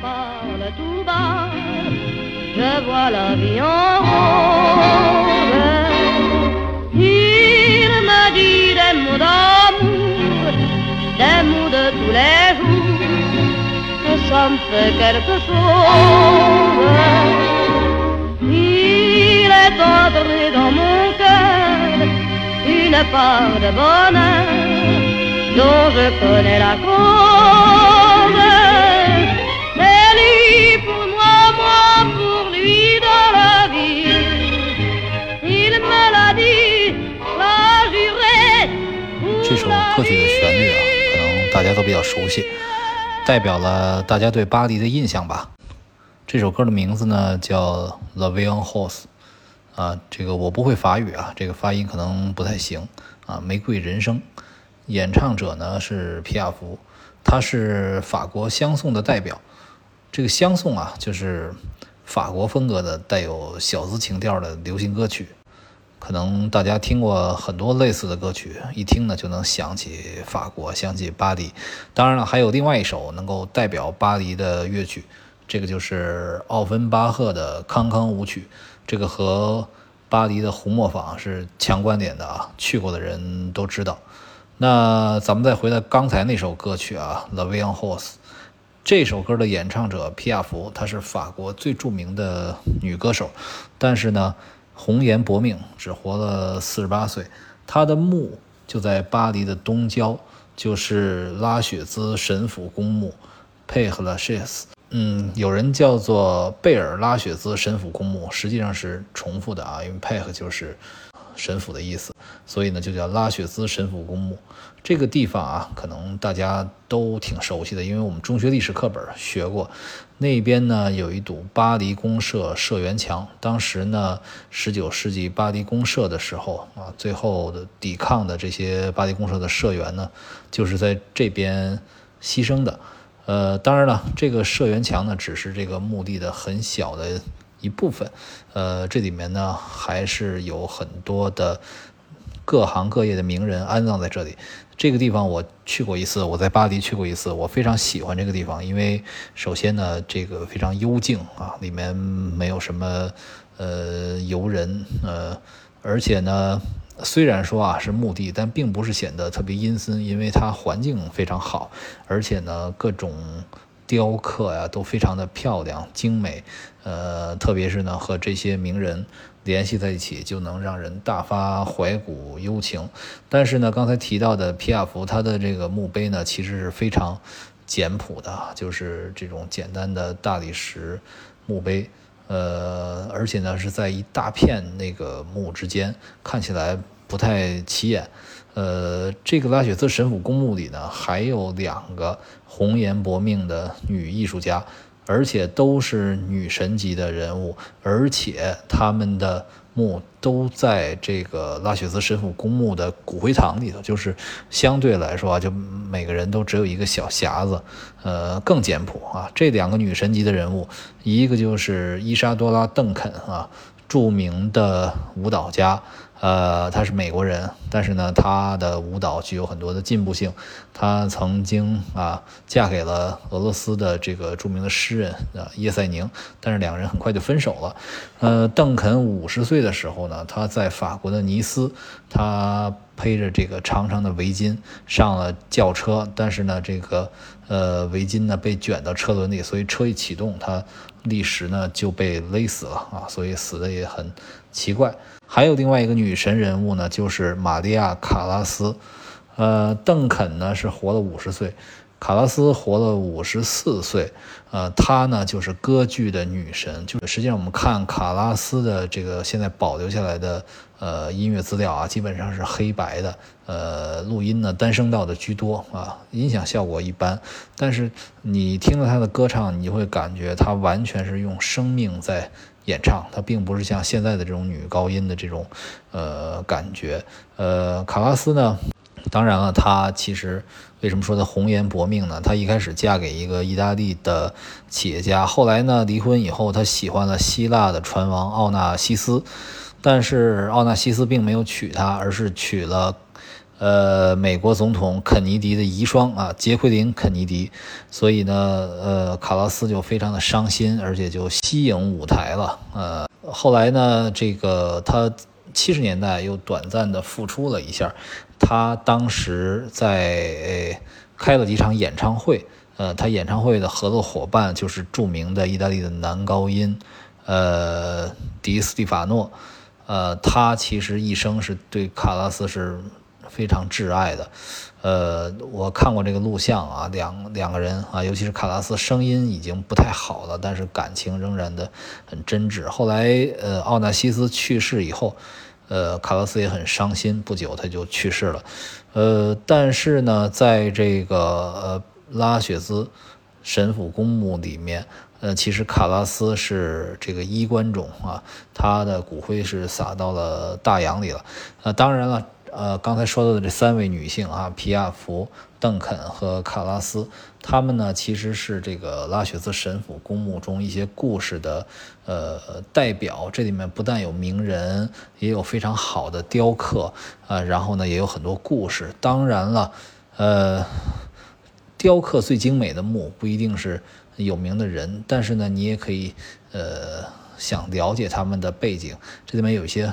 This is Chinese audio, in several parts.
parle tout bas, je vois la vie en rose. Il me dit des mots d'amour, des mots de tous les jours, que ça me fait quelque chose. Il est entré dans mon cœur une part de bonheur dont je connais la cause. 歌曲的旋律啊，可能大家都比较熟悉，代表了大家对巴黎的印象吧。这首歌的名字呢叫《The Violin Horse》，啊，这个我不会法语啊，这个发音可能不太行啊。玫瑰人生，演唱者呢是皮亚福，他是法国香颂的代表。这个香颂啊，就是法国风格的带有小资情调的流行歌曲。可能大家听过很多类似的歌曲，一听呢就能想起法国，想起巴黎。当然了，还有另外一首能够代表巴黎的乐曲，这个就是奥芬巴赫的《康康舞曲》。这个和巴黎的红磨坊是强关联的啊，去过的人都知道。那咱们再回到刚才那首歌曲啊，《The Violin Horse》。这首歌的演唱者皮亚福，她是法国最著名的女歌手，但是呢。红颜薄命，只活了四十八岁。他的墓就在巴黎的东郊，就是拉雪兹神府公墓，佩赫拉谢斯。嗯，有人叫做贝尔拉雪兹神府公墓，实际上是重复的啊，因为配合就是神府的意思，所以呢就叫拉雪兹神府公墓。这个地方啊，可能大家都挺熟悉的，因为我们中学历史课本学过。那边呢有一堵巴黎公社社员墙，当时呢19世纪巴黎公社的时候啊，最后的抵抗的这些巴黎公社的社员呢，就是在这边牺牲的。呃，当然了，这个社员墙呢只是这个墓地的很小的一部分，呃，这里面呢还是有很多的各行各业的名人安葬在这里。这个地方我去过一次，我在巴黎去过一次，我非常喜欢这个地方，因为首先呢，这个非常幽静啊，里面没有什么呃游人呃，而且呢，虽然说啊是墓地，但并不是显得特别阴森，因为它环境非常好，而且呢各种雕刻呀都非常的漂亮精美，呃，特别是呢和这些名人。联系在一起就能让人大发怀古幽情，但是呢，刚才提到的皮亚福，他的这个墓碑呢，其实是非常简朴的，就是这种简单的大理石墓碑，呃，而且呢是在一大片那个墓之间，看起来不太起眼。呃，这个拉雪兹神府公墓里呢，还有两个红颜薄命的女艺术家。而且都是女神级的人物，而且他们的墓都在这个拉雪兹神府公墓的骨灰堂里头，就是相对来说啊，就每个人都只有一个小匣子，呃，更简朴啊。这两个女神级的人物，一个就是伊莎多拉·邓肯啊，著名的舞蹈家。呃，他是美国人，但是呢，他的舞蹈具有很多的进步性。他曾经啊，嫁给了俄罗斯的这个著名的诗人啊叶赛宁，但是两个人很快就分手了。呃，邓肯五十岁的时候呢，他在法国的尼斯，他披着这个长长的围巾上了轿车，但是呢，这个呃围巾呢被卷到车轮里，所以车一启动，他立时呢就被勒死了啊，所以死的也很奇怪。还有另外一个女神人物呢，就是玛利亚·卡拉斯。呃，邓肯呢是活了五十岁，卡拉斯活了五十四岁。呃，她呢就是歌剧的女神。就实际上我们看卡拉斯的这个现在保留下来的呃音乐资料啊，基本上是黑白的，呃，录音呢单声道的居多啊，音响效果一般。但是你听了她的歌唱，你就会感觉她完全是用生命在。演唱，它并不是像现在的这种女高音的这种，呃，感觉。呃，卡拉斯呢，当然了，她其实为什么说她红颜薄命呢？她一开始嫁给一个意大利的企业家，后来呢，离婚以后，她喜欢了希腊的船王奥纳西斯，但是奥纳西斯并没有娶她，而是娶了呃，美国总统肯尼迪的遗孀啊，杰奎琳·肯尼迪，所以呢，呃，卡拉斯就非常的伤心，而且就息影舞台了。呃，后来呢，这个他七十年代又短暂的复出了一下，他当时在开了几场演唱会，呃，他演唱会的合作伙伴就是著名的意大利的男高音，呃，迪斯蒂法诺，呃，他其实一生是对卡拉斯是。非常挚爱的，呃，我看过这个录像啊，两两个人啊，尤其是卡拉斯，声音已经不太好了，但是感情仍然的很真挚。后来，呃，奥纳西斯去世以后，呃，卡拉斯也很伤心，不久他就去世了。呃，但是呢，在这个呃拉雪兹神府公墓里面，呃，其实卡拉斯是这个衣冠冢啊，他的骨灰是撒到了大洋里了。那当然了。呃，刚才说到的这三位女性啊，皮亚福、邓肯和卡拉斯，她们呢其实是这个拉雪兹神府公墓中一些故事的呃代表。这里面不但有名人，也有非常好的雕刻啊，然后呢也有很多故事。当然了，呃，雕刻最精美的墓不一定是有名的人，但是呢你也可以呃想了解他们的背景，这里面有一些。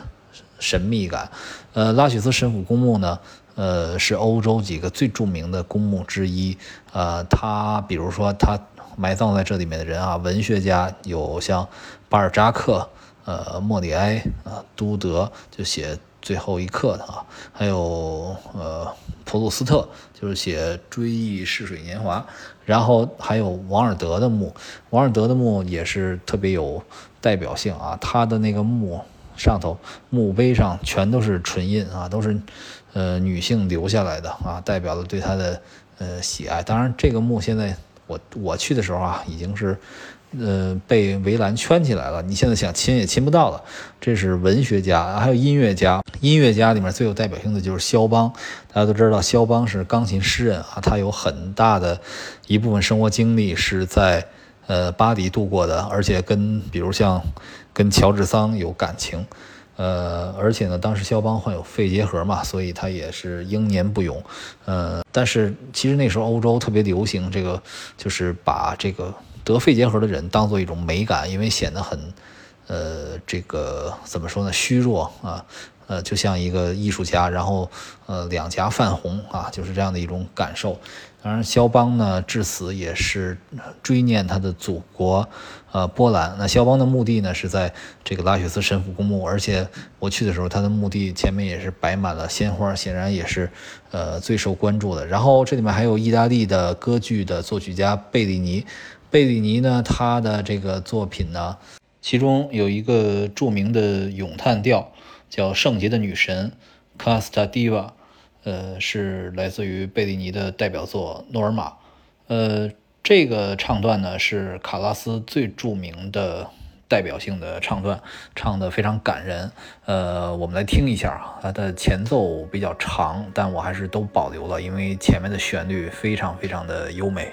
神秘感，呃，拉许斯神府公墓呢，呃，是欧洲几个最著名的公墓之一，呃，他比如说他埋葬在这里面的人啊，文学家有像巴尔扎克，呃，莫里埃，啊，都德就写最后一刻的啊，还有呃，普鲁斯特就是写追忆逝水年华，然后还有王尔德的墓，王尔德的墓也是特别有代表性啊，他的那个墓。上头墓碑上全都是唇印啊，都是，呃，女性留下来的啊，代表了对他的呃喜爱。当然，这个墓现在我我去的时候啊，已经是呃被围栏圈起来了，你现在想亲也亲不到了。这是文学家，还有音乐家。音乐家里面最有代表性的就是肖邦，大家都知道肖邦是钢琴诗人啊，他有很大的一部分生活经历是在呃巴黎度过的，而且跟比如像。跟乔治桑有感情，呃，而且呢，当时肖邦患有肺结核嘛，所以他也是英年不永，呃，但是其实那时候欧洲特别流行这个，就是把这个得肺结核的人当做一种美感，因为显得很，呃，这个怎么说呢，虚弱啊。呃，就像一个艺术家，然后呃两颊泛红啊，就是这样的一种感受。当然，肖邦呢至死也是追念他的祖国，呃波兰。那肖邦的墓地呢是在这个拉雪兹神府公墓，而且我去的时候，他的墓地前面也是摆满了鲜花，显然也是呃最受关注的。然后这里面还有意大利的歌剧的作曲家贝利尼，贝利尼呢他的这个作品呢，其中有一个著名的咏叹调。叫圣洁的女神，Casta Diva，呃，是来自于贝利尼的代表作《诺尔玛》。呃，这个唱段呢是卡拉斯最著名的代表性的唱段，唱的非常感人。呃，我们来听一下啊，它的前奏比较长，但我还是都保留了，因为前面的旋律非常非常的优美。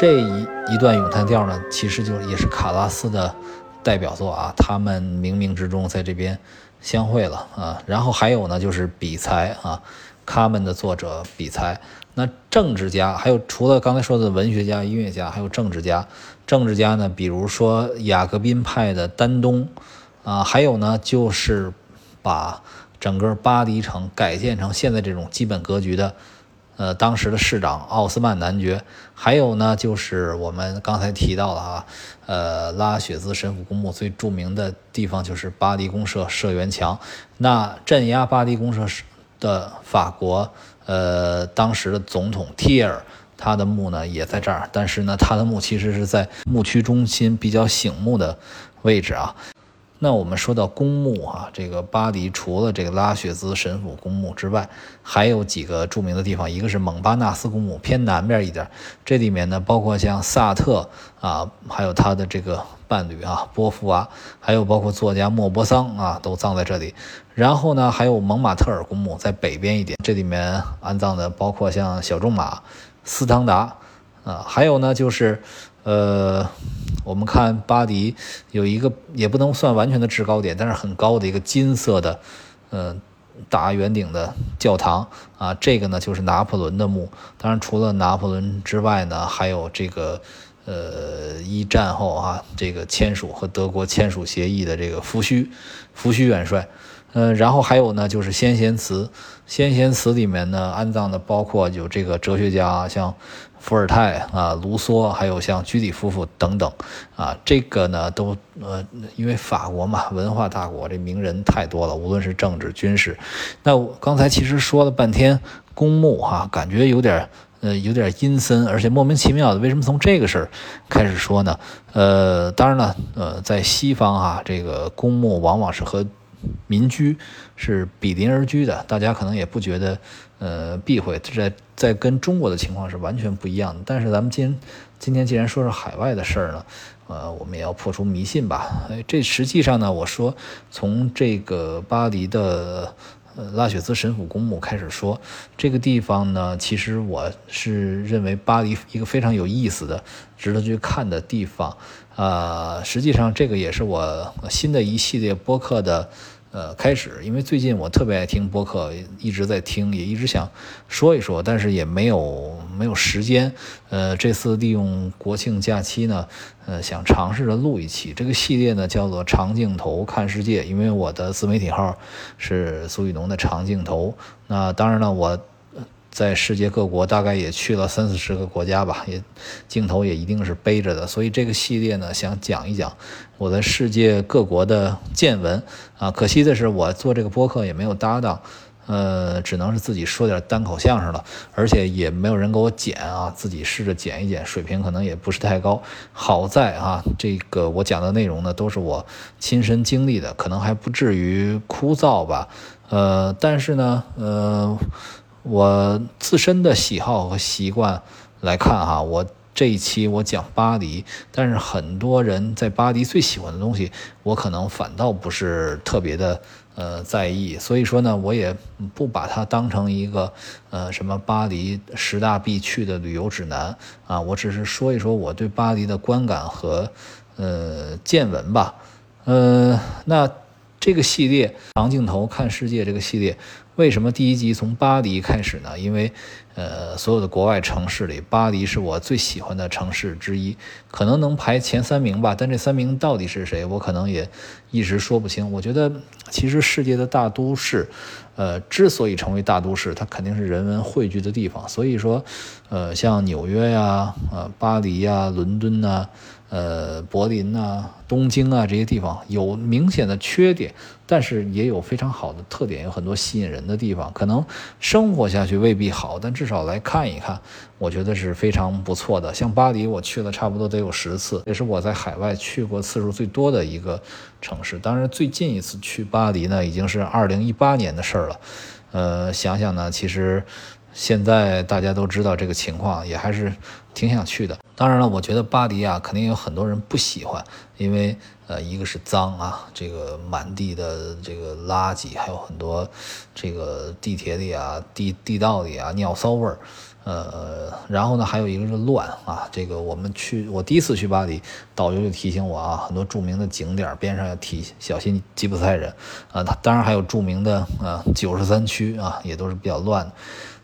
这一一段咏叹调呢，其实就也是卡拉斯的代表作啊。他们冥冥之中在这边相会了啊。然后还有呢，就是比才啊，卡门的作者比才。那政治家还有除了刚才说的文学家、音乐家，还有政治家。政治家呢，比如说雅各宾派的丹东啊，还有呢就是把整个巴黎城改建成现在这种基本格局的。呃，当时的市长奥斯曼男爵，还有呢，就是我们刚才提到了啊，呃，拉雪兹神父公墓最著名的地方就是巴黎公社社员墙。那镇压巴黎公社的法国，呃，当时的总统提尔，他的墓呢也在这儿，但是呢，他的墓其实是在墓区中心比较醒目的位置啊。那我们说到公墓啊，这个巴黎除了这个拉雪兹神父公墓之外，还有几个著名的地方，一个是蒙巴纳斯公墓，偏南边一点。这里面呢，包括像萨特啊，还有他的这个伴侣啊，波伏娃，还有包括作家莫泊桑啊，都葬在这里。然后呢，还有蒙马特尔公墓在北边一点，这里面安葬的包括像小仲马、斯汤达啊，还有呢就是。呃，我们看巴黎有一个也不能算完全的制高点，但是很高的一个金色的，呃，大圆顶的教堂啊，这个呢就是拿破仑的墓。当然，除了拿破仑之外呢，还有这个呃一战后啊，这个签署和德国签署协议的这个福煦福煦元帅。呃，然后还有呢，就是先贤祠，先贤祠里面呢安葬的包括有这个哲学家，像伏尔泰啊、卢梭，还有像居里夫妇等等，啊，这个呢都呃，因为法国嘛，文化大国，这名人太多了，无论是政治、军事。那我刚才其实说了半天公墓哈，感觉有点呃有点阴森，而且莫名其妙的，为什么从这个事儿开始说呢？呃，当然了，呃，在西方啊，这个公墓往往是和民居是比邻而居的，大家可能也不觉得，呃，避讳，在在跟中国的情况是完全不一样的。但是咱们今今天既然说是海外的事儿呢，呃，我们也要破除迷信吧。这实际上呢，我说从这个巴黎的拉雪兹神父公墓开始说，这个地方呢，其实我是认为巴黎一个非常有意思的、值得去看的地方。啊，实际上这个也是我新的一系列播客的呃开始，因为最近我特别爱听播客，一直在听，也一直想说一说，但是也没有没有时间。呃，这次利用国庆假期呢，呃，想尝试着录一期这个系列呢，叫做长镜头看世界，因为我的自媒体号是苏雨农的长镜头。那当然了，我。在世界各国大概也去了三四十个国家吧，也镜头也一定是背着的，所以这个系列呢，想讲一讲我在世界各国的见闻啊。可惜的是，我做这个播客也没有搭档，呃，只能是自己说点单口相声了，而且也没有人给我剪啊，自己试着剪一剪，水平可能也不是太高。好在啊，这个我讲的内容呢，都是我亲身经历的，可能还不至于枯燥吧，呃，但是呢，呃。我自身的喜好和习惯来看哈，我这一期我讲巴黎，但是很多人在巴黎最喜欢的东西，我可能反倒不是特别的呃在意，所以说呢，我也不把它当成一个呃什么巴黎十大必去的旅游指南啊，我只是说一说我对巴黎的观感和呃见闻吧，呃，那这个系列长镜头看世界这个系列。为什么第一集从巴黎开始呢？因为，呃，所有的国外城市里，巴黎是我最喜欢的城市之一，可能能排前三名吧。但这三名到底是谁，我可能也一时说不清。我觉得，其实世界的大都市，呃，之所以成为大都市，它肯定是人文汇聚的地方。所以说，呃，像纽约呀、呃，巴黎呀、伦敦呐。呃，柏林呐、东京啊这些地方有明显的缺点，但是也有非常好的特点，有很多吸引人的地方。可能生活下去未必好，但至少来看一看，我觉得是非常不错的。像巴黎，我去了差不多得有十次，也是我在海外去过次数最多的一个城市。当然，最近一次去巴黎呢，已经是二零一八年的事儿了。呃，想想呢，其实。现在大家都知道这个情况，也还是挺想去的。当然了，我觉得巴黎啊，肯定有很多人不喜欢，因为呃，一个是脏啊，这个满地的这个垃圾，还有很多这个地铁里啊、地地道里啊尿骚味儿。呃，然后呢，还有一个是乱啊。这个我们去，我第一次去巴黎，导游就提醒我啊，很多著名的景点边上要提小心吉普赛人啊。他当然还有著名的呃九十三区啊，也都是比较乱。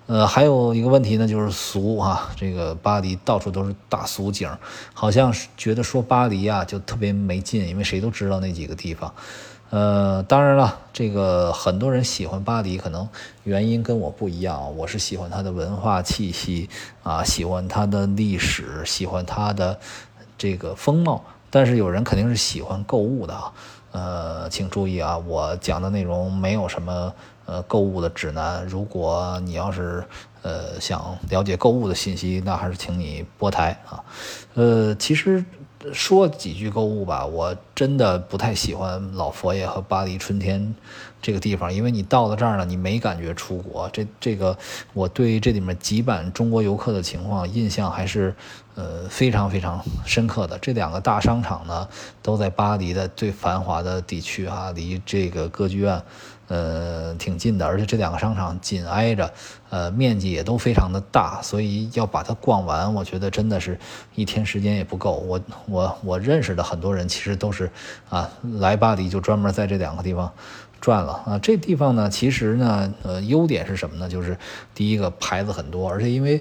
呃，还有一个问题呢，就是俗啊。这个巴黎到处都是大俗景，好像是觉得说巴黎啊就特别没劲，因为谁都知道那几个地方。呃，当然了，这个很多人喜欢巴黎，可能原因跟我不一样。我是喜欢它的文化气息啊，喜欢它的历史，喜欢它的这个风貌。但是有人肯定是喜欢购物的啊。呃，请注意啊，我讲的内容没有什么呃购物的指南。如果你要是呃想了解购物的信息，那还是请你拨台啊。呃，其实。说几句购物吧，我真的不太喜欢老佛爷和巴黎春天这个地方，因为你到了这儿呢，你没感觉出国。这这个，我对这里面几版中国游客的情况印象还是呃非常非常深刻的。这两个大商场呢，都在巴黎的最繁华的地区啊，离这个歌剧院。呃，挺近的，而且这两个商场紧挨着，呃，面积也都非常的大，所以要把它逛完，我觉得真的是一天时间也不够。我我我认识的很多人其实都是啊，来巴黎就专门在这两个地方。转了啊！这地方呢，其实呢，呃，优点是什么呢？就是第一个牌子很多，而且因为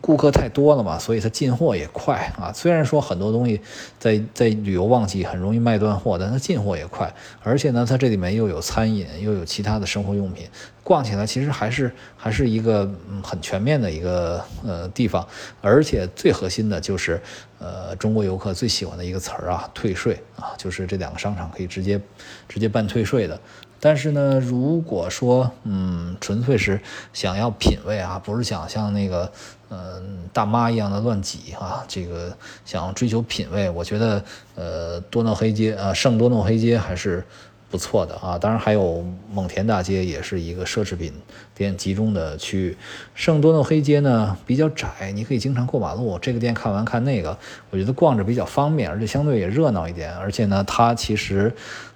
顾客太多了嘛，所以它进货也快啊。虽然说很多东西在在旅游旺季很容易卖断货，但它进货也快。而且呢，它这里面又有餐饮，又有其他的生活用品，逛起来其实还是还是一个很全面的一个呃地方。而且最核心的就是呃，中国游客最喜欢的一个词儿啊，退税啊，就是这两个商场可以直接直接办退税的。但是呢，如果说，嗯，纯粹是想要品味啊，不是想像那个，嗯，大妈一样的乱挤啊，这个想追求品味，我觉得，呃，多诺黑街啊，圣多诺黑街还是不错的啊。当然还有蒙田大街，也是一个奢侈品店集中的区域。圣多诺黑街呢比较窄，你可以经常过马路，这个店看完看那个，我觉得逛着比较方便，而且相对也热闹一点。而且呢，它其实。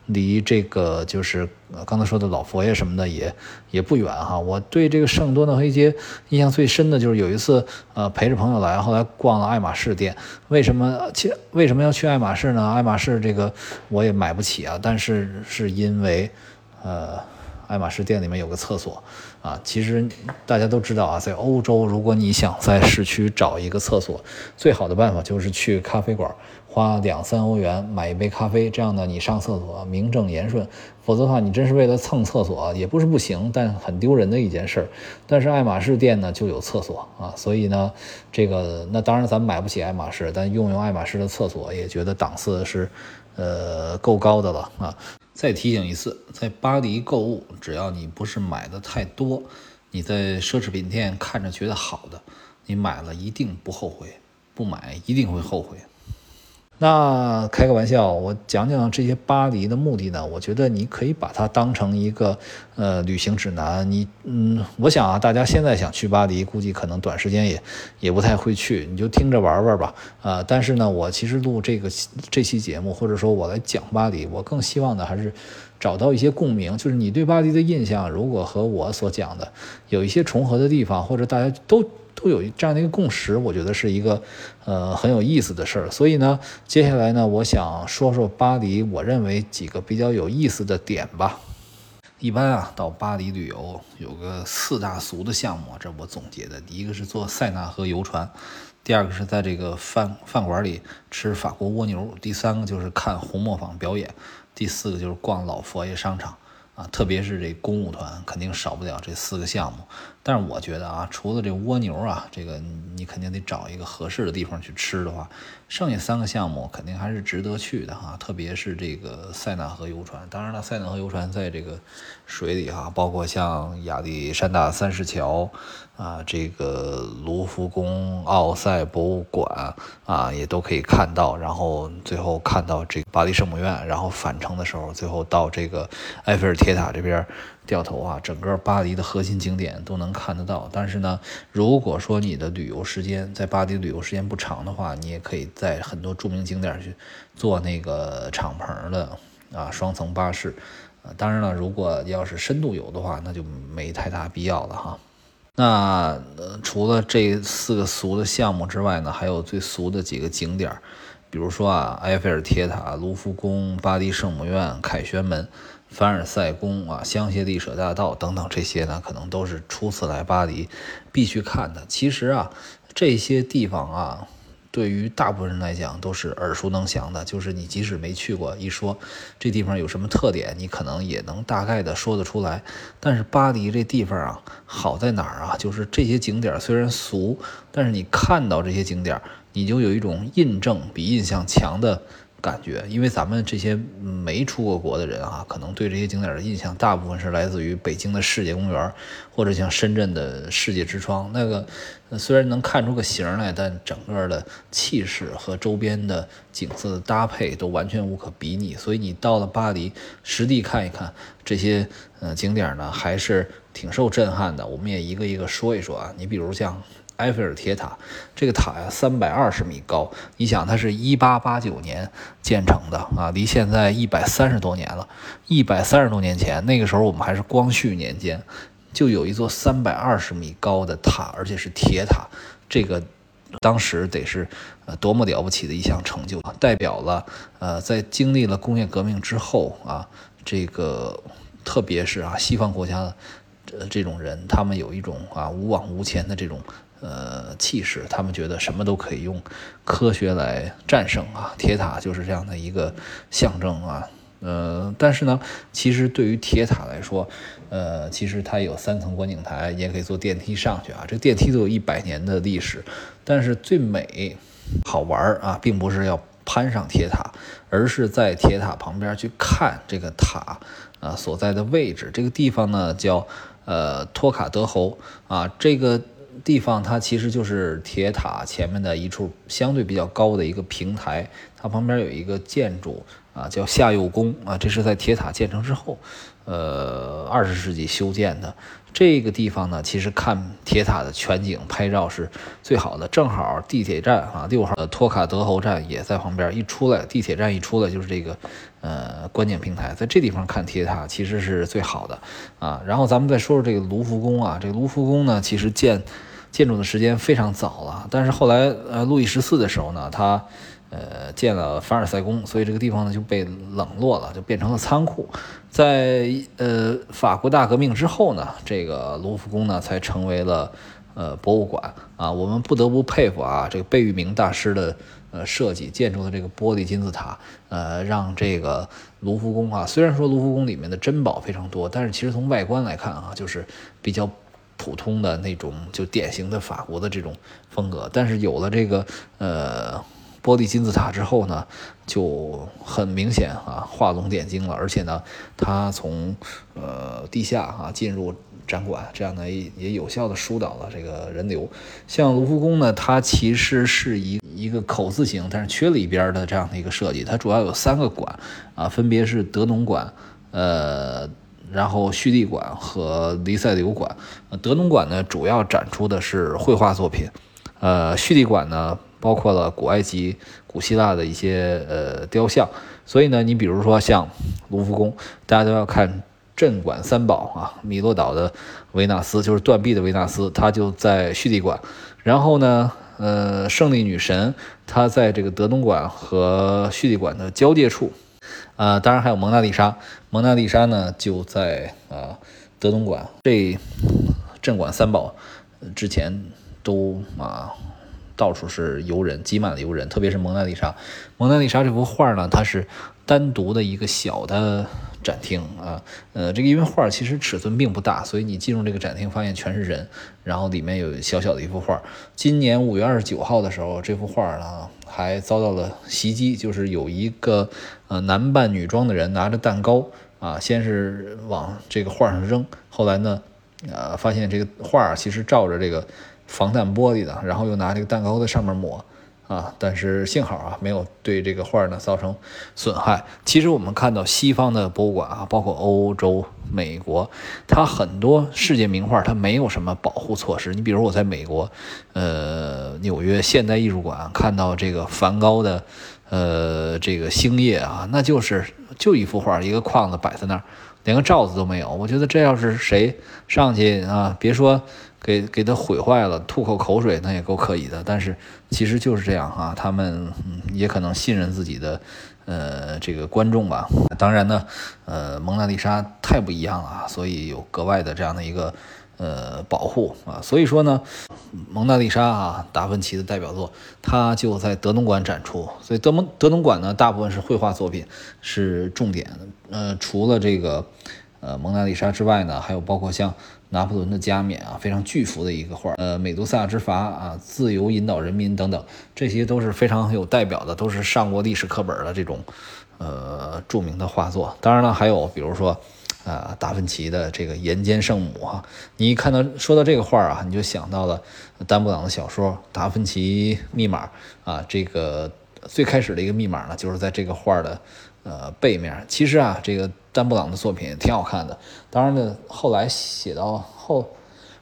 离这个就是刚才说的老佛爷什么的也也不远哈。我对这个圣多纳黑街印象最深的就是有一次，呃，陪着朋友来，后来逛了爱马仕店。为什么去？为什么要去爱马仕呢？爱马仕这个我也买不起啊，但是是因为，呃，爱马仕店里面有个厕所啊。其实大家都知道啊，在欧洲，如果你想在市区找一个厕所，最好的办法就是去咖啡馆。花两三欧元买一杯咖啡，这样呢，你上厕所名正言顺。否则的话，你真是为了蹭厕所，也不是不行，但很丢人的一件事儿。但是爱马仕店呢就有厕所啊，所以呢，这个那当然咱们买不起爱马仕，但用用爱马仕的厕所也觉得档次是，呃，够高的了啊。再提醒一次，在巴黎购物，只要你不是买的太多，你在奢侈品店看着觉得好的，你买了一定不后悔，不买一定会后悔。那开个玩笑，我讲讲这些巴黎的目的呢？我觉得你可以把它当成一个呃旅行指南。你嗯，我想啊，大家现在想去巴黎，估计可能短时间也也不太会去，你就听着玩玩吧。啊，但是呢，我其实录这个这期节目，或者说我来讲巴黎，我更希望的还是找到一些共鸣，就是你对巴黎的印象，如果和我所讲的有一些重合的地方，或者大家都。都有这样的一个共识，我觉得是一个，呃，很有意思的事儿。所以呢，接下来呢，我想说说巴黎，我认为几个比较有意思的点吧。一般啊，到巴黎旅游有个四大俗的项目，这我总结的。第一个是坐塞纳河游船，第二个是在这个饭饭馆里吃法国蜗牛，第三个就是看红磨坊表演，第四个就是逛老佛爷商场。啊，特别是这公务团，肯定少不了这四个项目。但是我觉得啊，除了这蜗牛啊，这个你肯定得找一个合适的地方去吃的话，剩下三个项目肯定还是值得去的哈。特别是这个塞纳河游船，当然了，塞纳河游船在这个水里哈，包括像亚历山大三世桥。啊，这个卢浮宫、奥赛博物馆啊，也都可以看到。然后最后看到这个巴黎圣母院，然后返程的时候，最后到这个埃菲尔铁塔这边掉头啊，整个巴黎的核心景点都能看得到。但是呢，如果说你的旅游时间在巴黎旅游时间不长的话，你也可以在很多著名景点去坐那个敞篷的啊双层巴士。啊，当然了，如果要是深度游的话，那就没太大必要了哈。那除了这四个俗的项目之外呢，还有最俗的几个景点比如说啊，埃菲尔铁塔、卢浮宫、巴黎圣母院、凯旋门、凡尔赛宫啊、香榭丽舍大道等等，这些呢，可能都是初次来巴黎必须看的。其实啊，这些地方啊。对于大部分人来讲都是耳熟能详的，就是你即使没去过，一说这地方有什么特点，你可能也能大概的说得出来。但是巴黎这地方啊，好在哪儿啊？就是这些景点虽然俗，但是你看到这些景点，你就有一种印证比印象强的。感觉，因为咱们这些没出过国的人啊，可能对这些景点的印象，大部分是来自于北京的世界公园，或者像深圳的世界之窗。那个虽然能看出个形来，但整个的气势和周边的景色的搭配都完全无可比拟。所以你到了巴黎，实地看一看这些呃景点呢，还是挺受震撼的。我们也一个一个说一说啊，你比如像。埃菲尔铁塔，这个塔呀，三百二十米高。你想，它是一八八九年建成的啊，离现在一百三十多年了。一百三十多年前，那个时候我们还是光绪年间，就有一座三百二十米高的塔，而且是铁塔。这个当时得是呃多么了不起的一项成就，代表了呃在经历了工业革命之后啊，这个特别是啊西方国家的这种人，他们有一种啊无往无前的这种。呃，气势，他们觉得什么都可以用科学来战胜啊，铁塔就是这样的一个象征啊。呃，但是呢，其实对于铁塔来说，呃，其实它有三层观景台，也可以坐电梯上去啊。这电梯都有一百年的历史，但是最美好玩啊，并不是要攀上铁塔，而是在铁塔旁边去看这个塔啊所在的位置。这个地方呢叫呃托卡德侯啊，这个。地方它其实就是铁塔前面的一处相对比较高的一个平台，它旁边有一个建筑啊，叫夏佑宫啊，这是在铁塔建成之后，呃，二十世纪修建的。这个地方呢，其实看铁塔的全景拍照是最好的。正好地铁站啊，六号的托卡德侯站也在旁边，一出来地铁站一出来就是这个呃观景平台，在这地方看铁塔其实是最好的啊。然后咱们再说说这个卢浮宫啊，这个卢浮宫呢，其实建。建筑的时间非常早了，但是后来，呃，路易十四的时候呢，他，呃，建了凡尔赛宫，所以这个地方呢就被冷落了，就变成了仓库。在呃法国大革命之后呢，这个卢浮宫呢才成为了呃博物馆啊。我们不得不佩服啊，这个贝聿铭大师的呃设计建筑的这个玻璃金字塔，呃，让这个卢浮宫啊，虽然说卢浮宫里面的珍宝非常多，但是其实从外观来看啊，就是比较。普通的那种就典型的法国的这种风格，但是有了这个呃玻璃金字塔之后呢，就很明显啊画龙点睛了，而且呢，它从呃地下啊进入展馆，这样呢也也有效的疏导了这个人流。像卢浮宫呢，它其实是一一个口字形，但是缺了一边的这样的一个设计，它主要有三个馆啊，分别是德农馆，呃。然后蓄力馆和黎塞留馆，德农馆呢主要展出的是绘画作品，呃，蓄力馆呢包括了古埃及、古希腊的一些呃雕像，所以呢，你比如说像卢浮宫，大家都要看镇馆三宝啊，米洛岛的维纳斯就是断臂的维纳斯，它就在蓄力馆，然后呢，呃，胜利女神她在这个德农馆和蓄力馆的交界处。啊，当然还有蒙娜丽莎。蒙娜丽莎呢，就在啊德东馆。这镇馆三宝之前都啊到处是游人，挤满了游人。特别是蒙娜丽莎。蒙娜丽莎这幅画呢，它是单独的一个小的。展厅啊，呃，这个因为画其实尺寸并不大，所以你进入这个展厅发现全是人，然后里面有小小的一幅画。今年五月二十九号的时候，这幅画呢还遭到了袭击，就是有一个呃男扮女装的人拿着蛋糕啊，先是往这个画上扔，后来呢，呃，发现这个画其实照着这个防弹玻璃的，然后又拿这个蛋糕在上面抹。啊，但是幸好啊，没有对这个画呢造成损害。其实我们看到西方的博物馆啊，包括欧洲、美国，它很多世界名画它没有什么保护措施。你比如我在美国，呃，纽约现代艺术馆看到这个梵高的，呃，这个星夜啊，那就是就一幅画，一个框子摆在那儿，连个罩子都没有。我觉得这要是谁上去啊，别说。给给他毁坏了，吐口口水那也够可以的。但是其实就是这样啊，他们也可能信任自己的呃这个观众吧。当然呢，呃蒙娜丽莎太不一样了，所以有格外的这样的一个呃保护啊。所以说呢，蒙娜丽莎啊，达芬奇的代表作，它就在德农馆展出。所以德蒙德农馆呢，大部分是绘画作品是重点。呃，除了这个呃蒙娜丽莎之外呢，还有包括像。拿破仑的加冕啊，非常巨幅的一个画呃，美杜莎之筏啊，自由引导人民等等，这些都是非常有代表的，都是上过历史课本的这种，呃，著名的画作。当然了，还有比如说，啊，达芬奇的这个岩间圣母啊，你一看到说到这个画啊，你就想到了丹布朗的小说《达芬奇密码》啊，这个最开始的一个密码呢，就是在这个画的。呃，背面其实啊，这个丹布朗的作品挺好看的。当然呢，后来写到后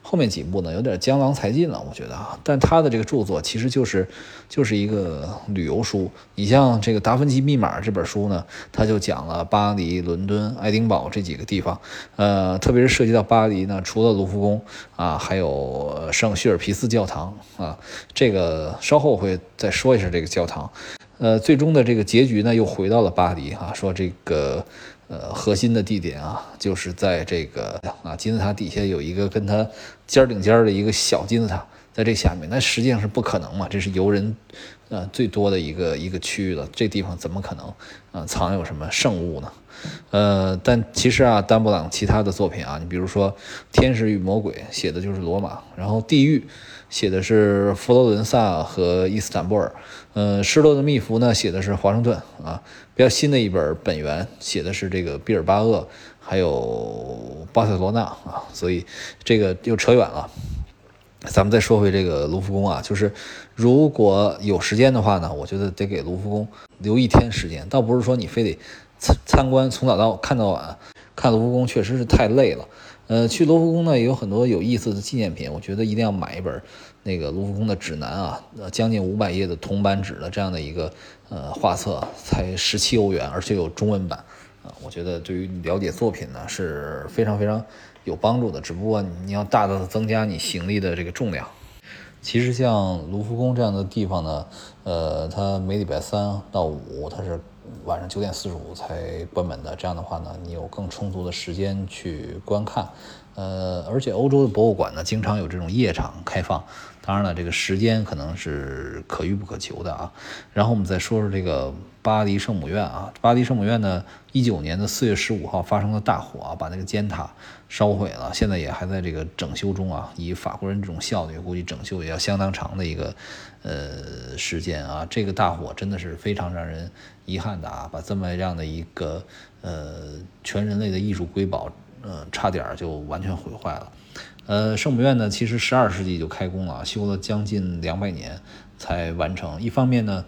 后面几部呢，有点江郎才尽了，我觉得啊。但他的这个著作其实就是就是一个旅游书。你像这个《达芬奇密码》这本书呢，他就讲了巴黎、伦敦、爱丁堡这几个地方。呃，特别是涉及到巴黎呢，除了卢浮宫啊，还有圣叙尔皮斯教堂啊。这个稍后会再说一下这个教堂。呃，最终的这个结局呢，又回到了巴黎哈，说这个呃核心的地点啊，就是在这个啊金字塔底下有一个跟它尖儿顶尖儿的一个小金字塔，在这下面，那实际上是不可能嘛，这是游人呃最多的一个一个区域了，这地方怎么可能啊藏有什么圣物呢？呃，但其实啊，丹布朗其他的作品啊，你比如说《天使与魔鬼》写的就是罗马，然后《地狱》写的是佛罗伦萨和伊斯坦布尔。呃，失落的密符呢，写的是华盛顿啊。比较新的一本《本源》写的是这个毕尔巴鄂，还有巴塞罗那啊。所以这个又扯远了。咱们再说回这个卢浮宫啊，就是如果有时间的话呢，我觉得得给卢浮宫留一天时间。倒不是说你非得参参观从早到看到晚，看卢浮宫确实是太累了。呃，去卢浮宫呢也有很多有意思的纪念品，我觉得一定要买一本。那个卢浮宫的指南啊，呃，将近五百页的铜版纸的这样的一个呃画册，才十七欧元，而且有中文版啊。我觉得对于了解作品呢是非常非常有帮助的。只不过你要大大的增加你行李的这个重量。其实像卢浮宫这样的地方呢，呃，它每礼拜三到五它是晚上九点四十五才关门的。这样的话呢，你有更充足的时间去观看。呃，而且欧洲的博物馆呢，经常有这种夜场开放。当然了，这个时间可能是可遇不可求的啊。然后我们再说说这个巴黎圣母院啊。巴黎圣母院呢，一九年的四月十五号发生了大火啊，把那个尖塔烧毁了，现在也还在这个整修中啊。以法国人这种效率，估计整修也要相当长的一个呃时间啊。这个大火真的是非常让人遗憾的啊，把这么样的一个呃全人类的艺术瑰宝，呃，差点就完全毁坏了。呃，圣母院呢，其实十二世纪就开工了，修了将近两百年才完成。一方面呢，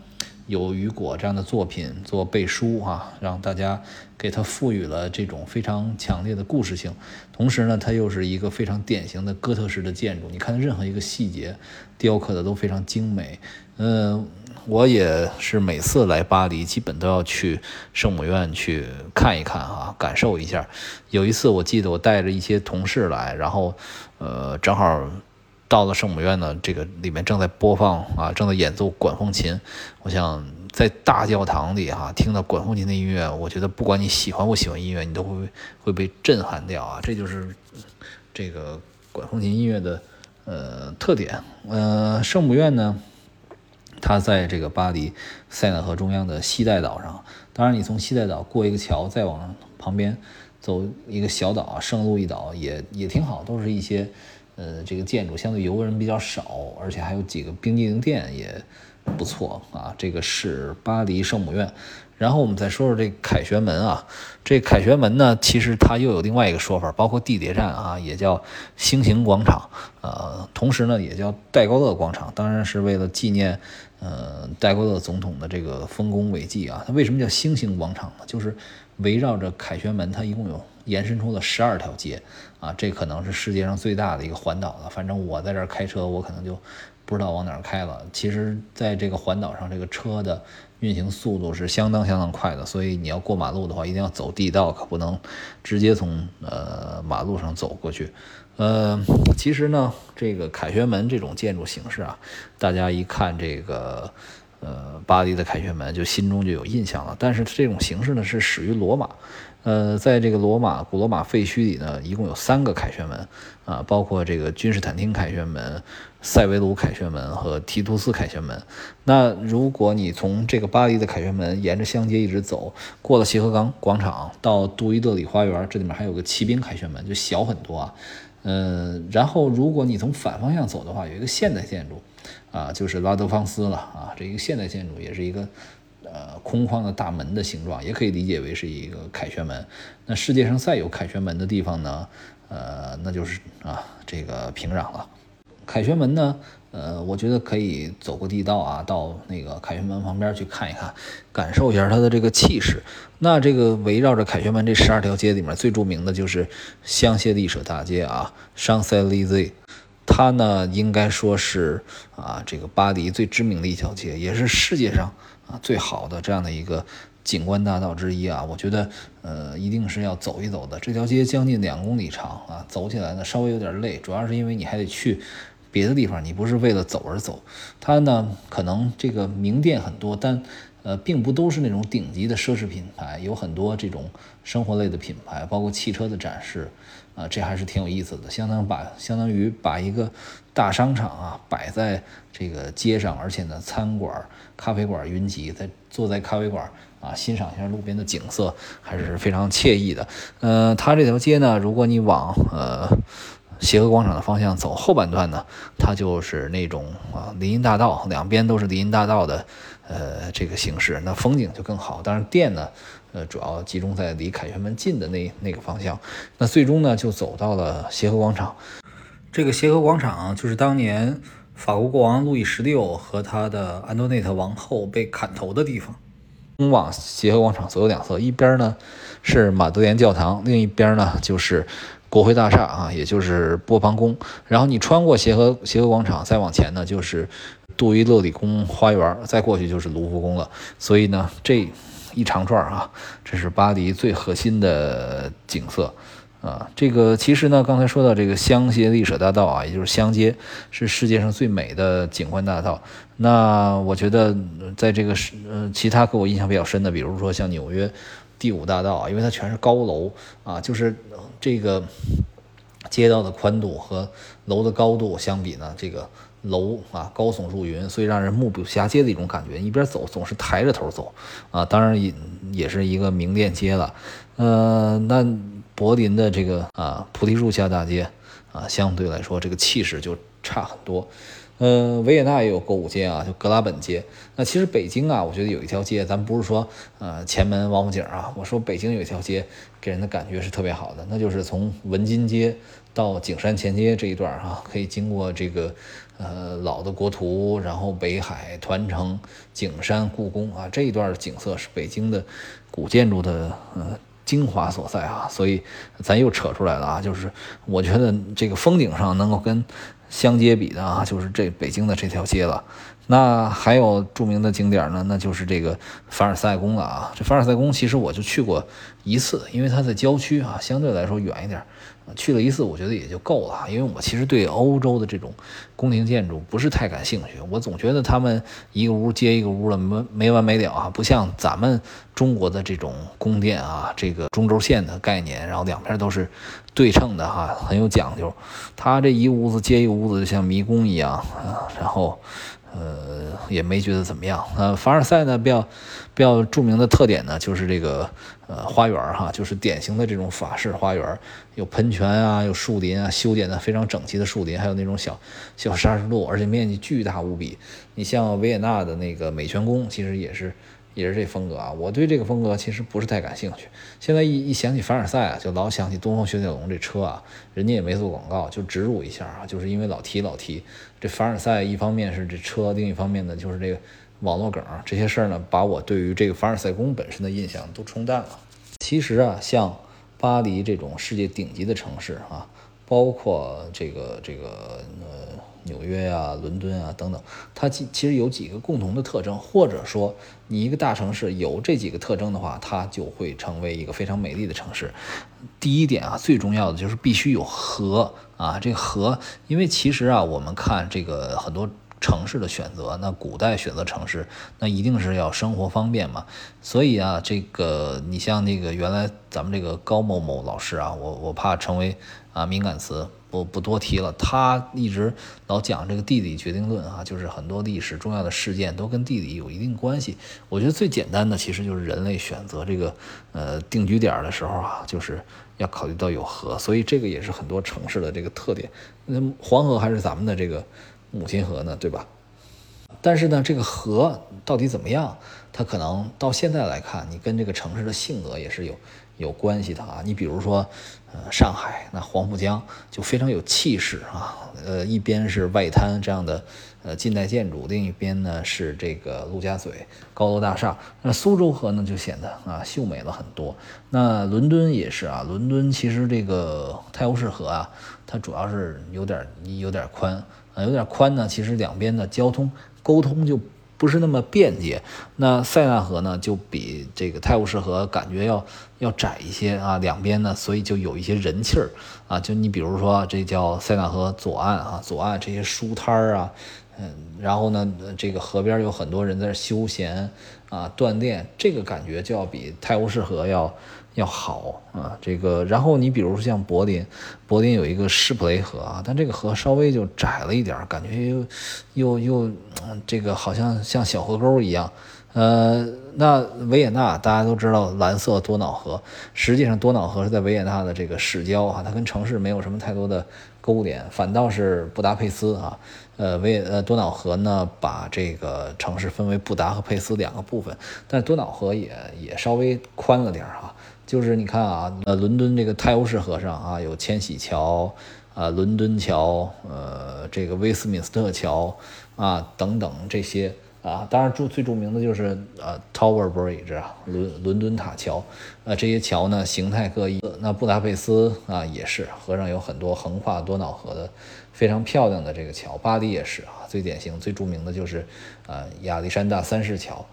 有雨果这样的作品做背书啊，让大家给它赋予了这种非常强烈的故事性。同时呢，它又是一个非常典型的哥特式的建筑，你看任何一个细节雕刻的都非常精美。嗯。我也是每次来巴黎，基本都要去圣母院去看一看啊，感受一下。有一次我记得我带着一些同事来，然后，呃，正好到了圣母院呢，这个里面正在播放啊，正在演奏管风琴。我想在大教堂里哈听到管风琴的音乐，我觉得不管你喜欢不喜欢音乐，你都会会被震撼掉啊。这就是这个管风琴音乐的呃特点。呃，圣母院呢？它在这个巴黎塞纳河中央的西带岛上，当然你从西带岛过一个桥，再往旁边走一个小岛啊，圣路易岛也也挺好，都是一些呃这个建筑相对游人比较少，而且还有几个冰激凌店也不错啊。这个是巴黎圣母院。然后我们再说说这凯旋门啊，这凯旋门呢，其实它又有另外一个说法，包括地铁站啊，也叫星形广场，呃，同时呢也叫戴高乐广场，当然是为了纪念呃，戴高乐总统的这个丰功伟绩啊。它为什么叫星星广场呢？就是围绕着凯旋门，它一共有延伸出了十二条街啊。这可能是世界上最大的一个环岛了。反正我在这儿开车，我可能就不知道往哪儿开了。其实，在这个环岛上，这个车的运行速度是相当相当快的，所以你要过马路的话，一定要走地道，可不能直接从呃马路上走过去。呃，其实呢，这个凯旋门这种建筑形式啊，大家一看这个，呃，巴黎的凯旋门，就心中就有印象了。但是这种形式呢，是始于罗马。呃，在这个罗马古罗马废墟里呢，一共有三个凯旋门啊，包括这个君士坦丁凯旋门、塞维鲁凯旋门和提图斯凯旋门。那如果你从这个巴黎的凯旋门沿着香街一直走，过了协和港广场到杜伊德里花园，这里面还有个骑兵凯旋门，就小很多啊。嗯，然后如果你从反方向走的话，有一个现代建筑，啊，就是拉德芳斯了啊。这一个现代建筑也是一个呃空旷的大门的形状，也可以理解为是一个凯旋门。那世界上再有凯旋门的地方呢，呃，那就是啊这个平壤了。凯旋门呢？呃，我觉得可以走过地道啊，到那个凯旋门旁边去看一看，感受一下它的这个气势。那这个围绕着凯旋门这十二条街里面最著名的就是香榭丽舍大街啊 c h a n z e l y s 它呢应该说是啊这个巴黎最知名的一条街，也是世界上啊最好的这样的一个景观大道之一啊。我觉得呃一定是要走一走的。这条街将近两公里长啊，走起来呢稍微有点累，主要是因为你还得去。别的地方你不是为了走而走，它呢可能这个名店很多，但呃并不都是那种顶级的奢侈品牌，有很多这种生活类的品牌，包括汽车的展示，啊这还是挺有意思的，相当把相当于把一个大商场啊摆在这个街上，而且呢餐馆、咖啡馆云集，在坐在咖啡馆啊欣赏一下路边的景色，还是非常惬意的。呃，它这条街呢，如果你往呃。协和广场的方向走后半段呢，它就是那种啊林荫大道，两边都是林荫大道的，呃这个形式，那风景就更好。当然店呢，呃主要集中在离凯旋门近的那那个方向。那最终呢就走到了协和广场。这个协和广场就是当年法国国王路易十六和他的安多内特王后被砍头的地方。通往协和广场左右两侧，一边呢是马德莲教堂，另一边呢就是。国会大厦啊，也就是波旁宫，然后你穿过协和协和广场，再往前呢就是杜伊勒里宫花园，再过去就是卢浮宫了。所以呢，这一长串啊，这是巴黎最核心的景色啊。这个其实呢，刚才说到这个香榭丽舍大道啊，也就是香街，是世界上最美的景观大道。那我觉得，在这个是呃，其他给我印象比较深的，比如说像纽约。第五大道啊，因为它全是高楼啊，就是这个街道的宽度和楼的高度相比呢，这个楼啊高耸入云，所以让人目不暇接的一种感觉。一边走总是抬着头走啊，当然也也是一个名店街了。呃，那柏林的这个啊菩提树下大街啊，相对来说这个气势就差很多。呃，维也纳也有购物街啊，就格拉本街。那其实北京啊，我觉得有一条街，咱不是说呃前门王府井啊，我说北京有一条街，给人的感觉是特别好的，那就是从文津街到景山前街这一段哈，可以经过这个呃老的国图，然后北海、团城、景山、故宫啊这一段景色是北京的古建筑的呃精华所在啊，所以咱又扯出来了啊，就是我觉得这个风景上能够跟。相接比的啊，就是这北京的这条街了。那还有著名的景点呢，那就是这个凡尔赛宫了啊。这凡尔赛宫其实我就去过一次，因为它在郊区啊，相对来说远一点。去了一次，我觉得也就够了，因为我其实对欧洲的这种宫廷建筑不是太感兴趣。我总觉得他们一个屋接一个屋的没没完没了啊，不像咱们中国的这种宫殿啊，这个中轴线的概念，然后两边都是对称的哈，很有讲究。他这一屋子接一屋子，就像迷宫一样啊，然后。呃，也没觉得怎么样。呃，凡尔赛呢，比较比较著名的特点呢，就是这个呃花园哈，就是典型的这种法式花园，有喷泉啊，有树林啊，修剪的非常整齐的树林，还有那种小小沙石路，而且面积巨大无比。你像维也纳的那个美泉宫，其实也是也是这风格啊。我对这个风格其实不是太感兴趣。现在一一想起凡尔赛啊，就老想起东风雪铁龙这车啊，人家也没做广告，就植入一下啊，就是因为老提老提这凡尔赛，一方面是这车，另一方面呢就是这个网络梗这些事儿呢，把我对于这个凡尔赛宫本身的印象都冲淡了。其实啊，像巴黎这种世界顶级的城市啊，包括这个这个呃。纽约啊，伦敦啊等等，它其其实有几个共同的特征，或者说你一个大城市有这几个特征的话，它就会成为一个非常美丽的城市。第一点啊，最重要的就是必须有河啊，这个河，因为其实啊，我们看这个很多城市的选择，那古代选择城市，那一定是要生活方便嘛。所以啊，这个你像那个原来咱们这个高某某老师啊，我我怕成为啊敏感词。不不多提了，他一直老讲这个地理决定论啊，就是很多历史重要的事件都跟地理有一定关系。我觉得最简单的其实就是人类选择这个呃定居点的时候啊，就是要考虑到有河，所以这个也是很多城市的这个特点。那黄河还是咱们的这个母亲河呢，对吧？但是呢，这个河到底怎么样？它可能到现在来看，你跟这个城市的性格也是有有关系的啊。你比如说，呃，上海那黄浦江就非常有气势啊。呃，一边是外滩这样的呃近代建筑，另一边呢是这个陆家嘴高楼大厦。那苏州河呢就显得啊秀美了很多。那伦敦也是啊，伦敦其实这个泰晤士河啊，它主要是有点有点宽啊，有点宽呢，其实两边的交通。沟通就不是那么便捷，那塞纳河呢就比这个泰晤士河感觉要要窄一些啊，两边呢，所以就有一些人气儿啊，就你比如说这叫塞纳河左岸啊，左岸这些书摊儿啊，嗯，然后呢，这个河边有很多人在休闲啊锻炼，这个感觉就要比泰晤士河要。要好啊，这个，然后你比如说像柏林，柏林有一个施普雷河啊，但这个河稍微就窄了一点，感觉又又又，这个好像像小河沟一样。呃，那维也纳大家都知道蓝色多瑙河，实际上多瑙河是在维也纳的这个市郊啊，它跟城市没有什么太多的勾连，反倒是布达佩斯啊，呃维呃多瑙河呢把这个城市分为布达和佩斯两个部分，但多瑙河也也稍微宽了点儿哈。就是你看啊，呃，伦敦这个泰晤士河上啊，有千禧桥，啊，伦敦桥，呃，这个威斯敏斯特桥，啊，等等这些啊，当然著最著名的就是呃，Tower Bridge 啊，伦伦敦塔桥，啊，这些桥呢形态各异。那布达佩斯啊也是，河上有很多横跨多瑙河的非常漂亮的这个桥。巴黎也是啊，最典型、最著名的就是呃亚历山大三世桥，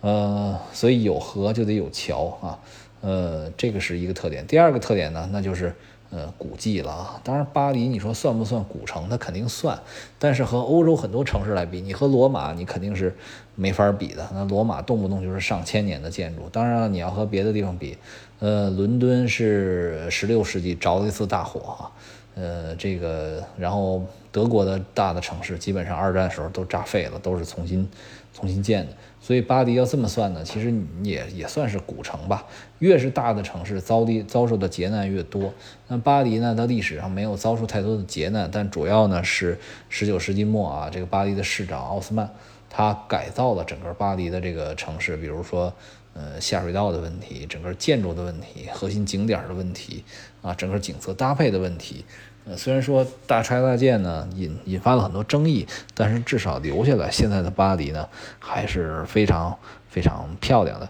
呃，所以有河就得有桥啊。呃，这个是一个特点。第二个特点呢，那就是呃古迹了啊。当然，巴黎你说算不算古城？它肯定算。但是和欧洲很多城市来比，你和罗马你肯定是没法比的。那罗马动不动就是上千年的建筑。当然了，你要和别的地方比，呃，伦敦是十六世纪着了一次大火。呃，这个然后德国的大的城市基本上二战时候都炸废了，都是重新重新建的。所以巴黎要这么算呢，其实也也算是古城吧。越是大的城市，遭的遭受的劫难越多。那巴黎呢，它历史上没有遭受太多的劫难，但主要呢是十九世纪末啊，这个巴黎的市长奥斯曼，他改造了整个巴黎的这个城市，比如说呃下水道的问题，整个建筑的问题，核心景点的问题啊，整个景色搭配的问题。呃，虽然说大拆大建呢，引引发了很多争议，但是至少留下来现在的巴黎呢，还是非常非常漂亮的。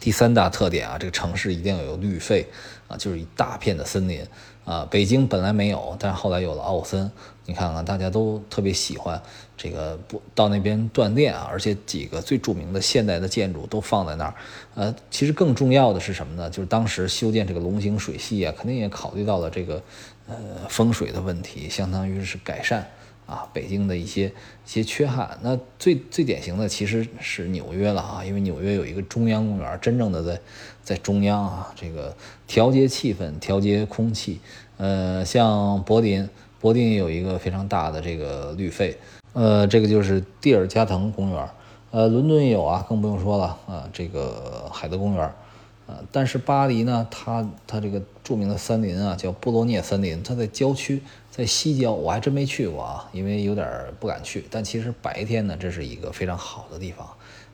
第三大特点啊，这个城市一定要有绿肺啊，就是一大片的森林啊。北京本来没有，但后来有了奥森，你看看大家都特别喜欢这个不到那边锻炼啊，而且几个最著名的现代的建筑都放在那儿。呃，其实更重要的是什么呢？就是当时修建这个龙形水系啊，肯定也考虑到了这个。呃，风水的问题，相当于是改善啊，北京的一些一些缺憾。那最最典型的其实是纽约了啊，因为纽约有一个中央公园，真正的在在中央啊，这个调节气氛、调节空气。呃，像柏林，柏林也有一个非常大的这个绿肺，呃，这个就是蒂尔加滕公园。呃，伦敦也有啊，更不用说了啊，这个海德公园。呃，但是巴黎呢，它它这个著名的森林啊，叫布洛涅森林，它在郊区，在西郊，我还真没去过啊，因为有点不敢去。但其实白天呢，这是一个非常好的地方，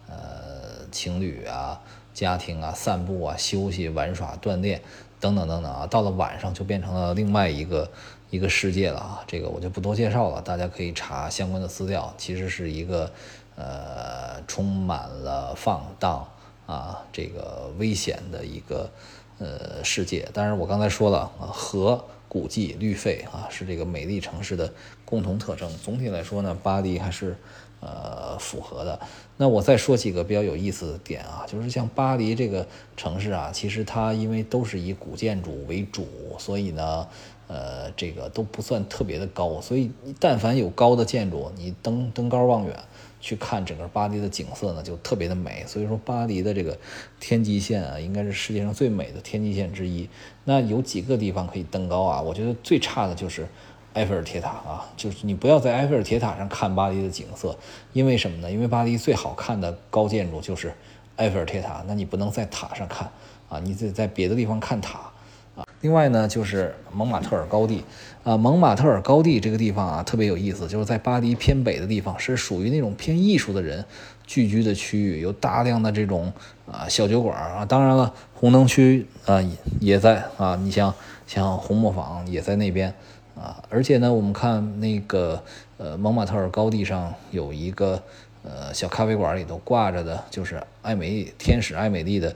呃，情侣啊、家庭啊、散步啊、休息、玩耍、锻炼等等等等啊。到了晚上就变成了另外一个一个世界了啊。这个我就不多介绍了，大家可以查相关的资料。其实是一个呃充满了放荡啊这个危险的一个呃世界。当然我刚才说了，河。古迹、绿肺啊，是这个美丽城市的共同特征。总体来说呢，巴黎还是呃符合的。那我再说几个比较有意思的点啊，就是像巴黎这个城市啊，其实它因为都是以古建筑为主，所以呢，呃，这个都不算特别的高。所以但凡有高的建筑，你登登高望远。去看整个巴黎的景色呢，就特别的美。所以说，巴黎的这个天际线啊，应该是世界上最美的天际线之一。那有几个地方可以登高啊？我觉得最差的就是埃菲尔铁塔啊，就是你不要在埃菲尔铁塔上看巴黎的景色，因为什么呢？因为巴黎最好看的高建筑就是埃菲尔铁塔，那你不能在塔上看啊，你得在别的地方看塔。啊，另外呢，就是蒙马特尔高地，啊，蒙马特尔高地这个地方啊，特别有意思，就是在巴黎偏北的地方，是属于那种偏艺术的人聚居的区域，有大量的这种啊小酒馆啊，当然了，红灯区啊也在啊，你像像红磨坊也在那边啊，而且呢，我们看那个呃蒙马特尔高地上有一个呃小咖啡馆里头挂着的，就是艾美天使艾美丽的。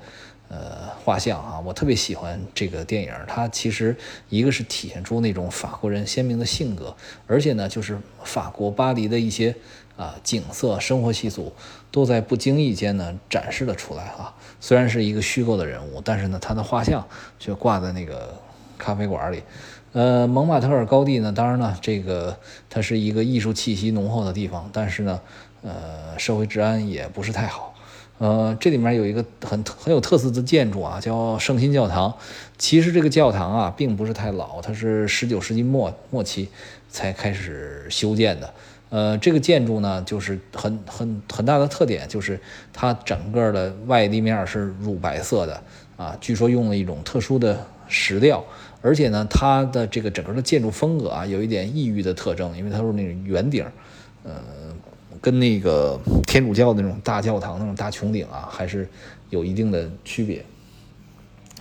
呃，画像啊，我特别喜欢这个电影。它其实一个是体现出那种法国人鲜明的性格，而且呢，就是法国巴黎的一些啊景色、生活习俗，都在不经意间呢展示了出来啊。虽然是一个虚构的人物，但是呢，他的画像却挂在那个咖啡馆里。呃，蒙马特尔高地呢，当然呢，这个它是一个艺术气息浓厚的地方，但是呢，呃，社会治安也不是太好。呃，这里面有一个很很有特色的建筑啊，叫圣心教堂。其实这个教堂啊，并不是太老，它是十九世纪末末期才开始修建的。呃，这个建筑呢，就是很很很大的特点，就是它整个的外立面是乳白色的啊，据说用了一种特殊的石料，而且呢，它的这个整个的建筑风格啊，有一点异域的特征，因为它是那种圆顶，呃。跟那个天主教的那种大教堂那种大穹顶啊，还是有一定的区别。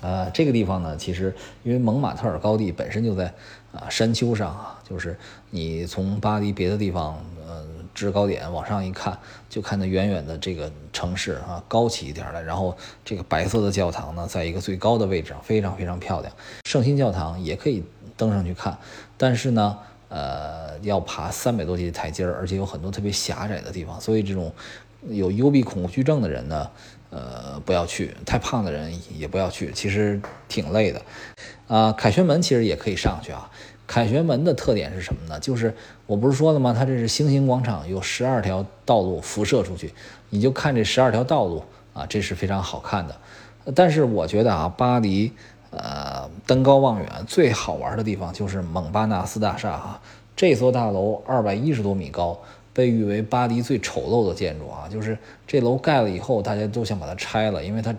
啊，这个地方呢，其实因为蒙马特尔高地本身就在啊山丘上啊，就是你从巴黎别的地方，呃，制高点往上一看，就看到远远的这个城市啊，高起一点来，然后这个白色的教堂呢，在一个最高的位置上，非常非常漂亮。圣心教堂也可以登上去看，但是呢。呃，要爬三百多级台阶儿，而且有很多特别狭窄的地方，所以这种有幽闭恐惧症的人呢，呃，不要去；太胖的人也不要去，其实挺累的。啊，凯旋门其实也可以上去啊。凯旋门的特点是什么呢？就是我不是说了吗？它这是星形广场，有十二条道路辐射出去，你就看这十二条道路啊，这是非常好看的。但是我觉得啊，巴黎。呃，登高望远最好玩的地方就是蒙巴纳斯大厦哈，这座大楼二百一十多米高，被誉为巴黎最丑陋的建筑啊。就是这楼盖了以后，大家都想把它拆了，因为它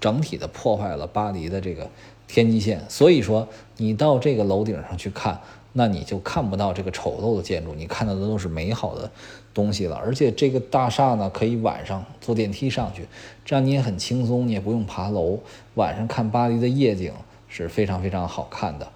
整体的破坏了巴黎的这个天际线。所以说，你到这个楼顶上去看，那你就看不到这个丑陋的建筑，你看到的都是美好的。东西了，而且这个大厦呢，可以晚上坐电梯上去，这样你也很轻松，你也不用爬楼，晚上看巴黎的夜景是非常非常好看的。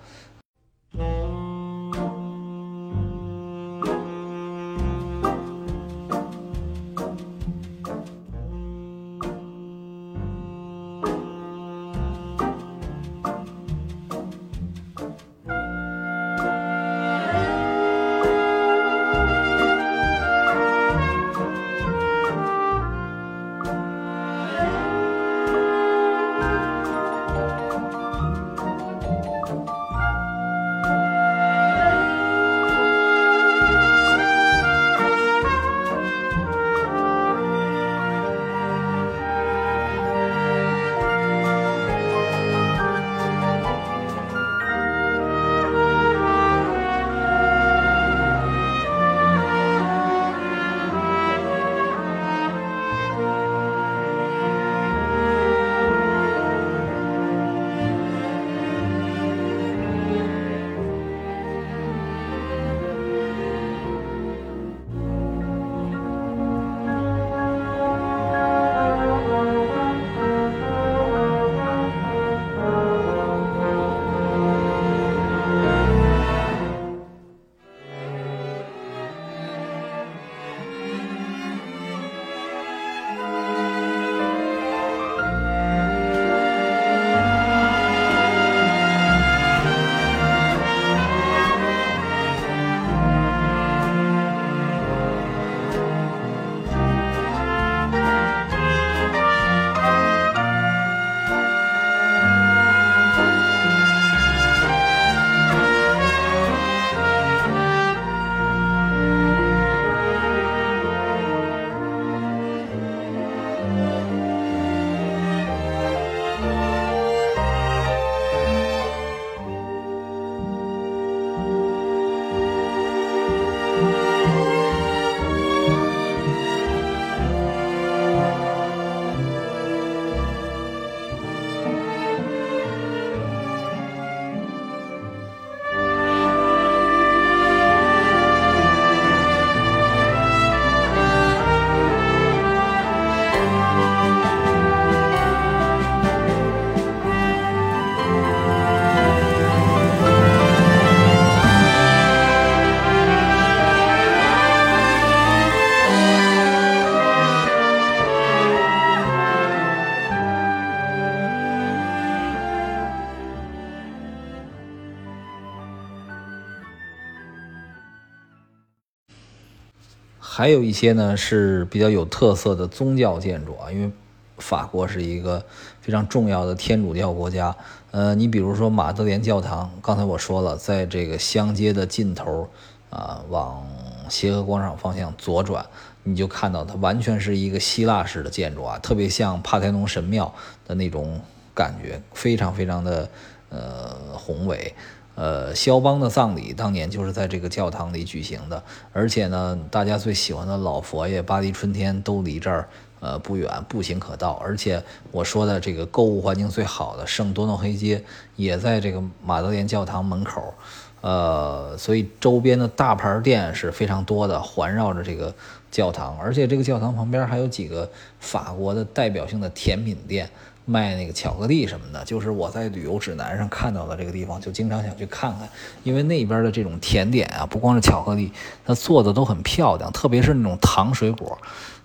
还有一些呢是比较有特色的宗教建筑啊，因为法国是一个非常重要的天主教国家。呃，你比如说马德莲教堂，刚才我说了，在这个乡街的尽头啊，往协和广场方向左转，你就看到它完全是一个希腊式的建筑啊，特别像帕台农神庙的那种感觉，非常非常的呃宏伟。呃，肖邦的葬礼当年就是在这个教堂里举行的，而且呢，大家最喜欢的老佛爷巴黎春天都离这儿呃不远，步行可到。而且我说的这个购物环境最好的圣多诺黑街也在这个马德莲教堂门口，呃，所以周边的大牌店是非常多的，环绕着这个教堂，而且这个教堂旁边还有几个法国的代表性的甜品店。卖那个巧克力什么的，就是我在旅游指南上看到的这个地方，就经常想去看看。因为那边的这种甜点啊，不光是巧克力，它做的都很漂亮，特别是那种糖水果。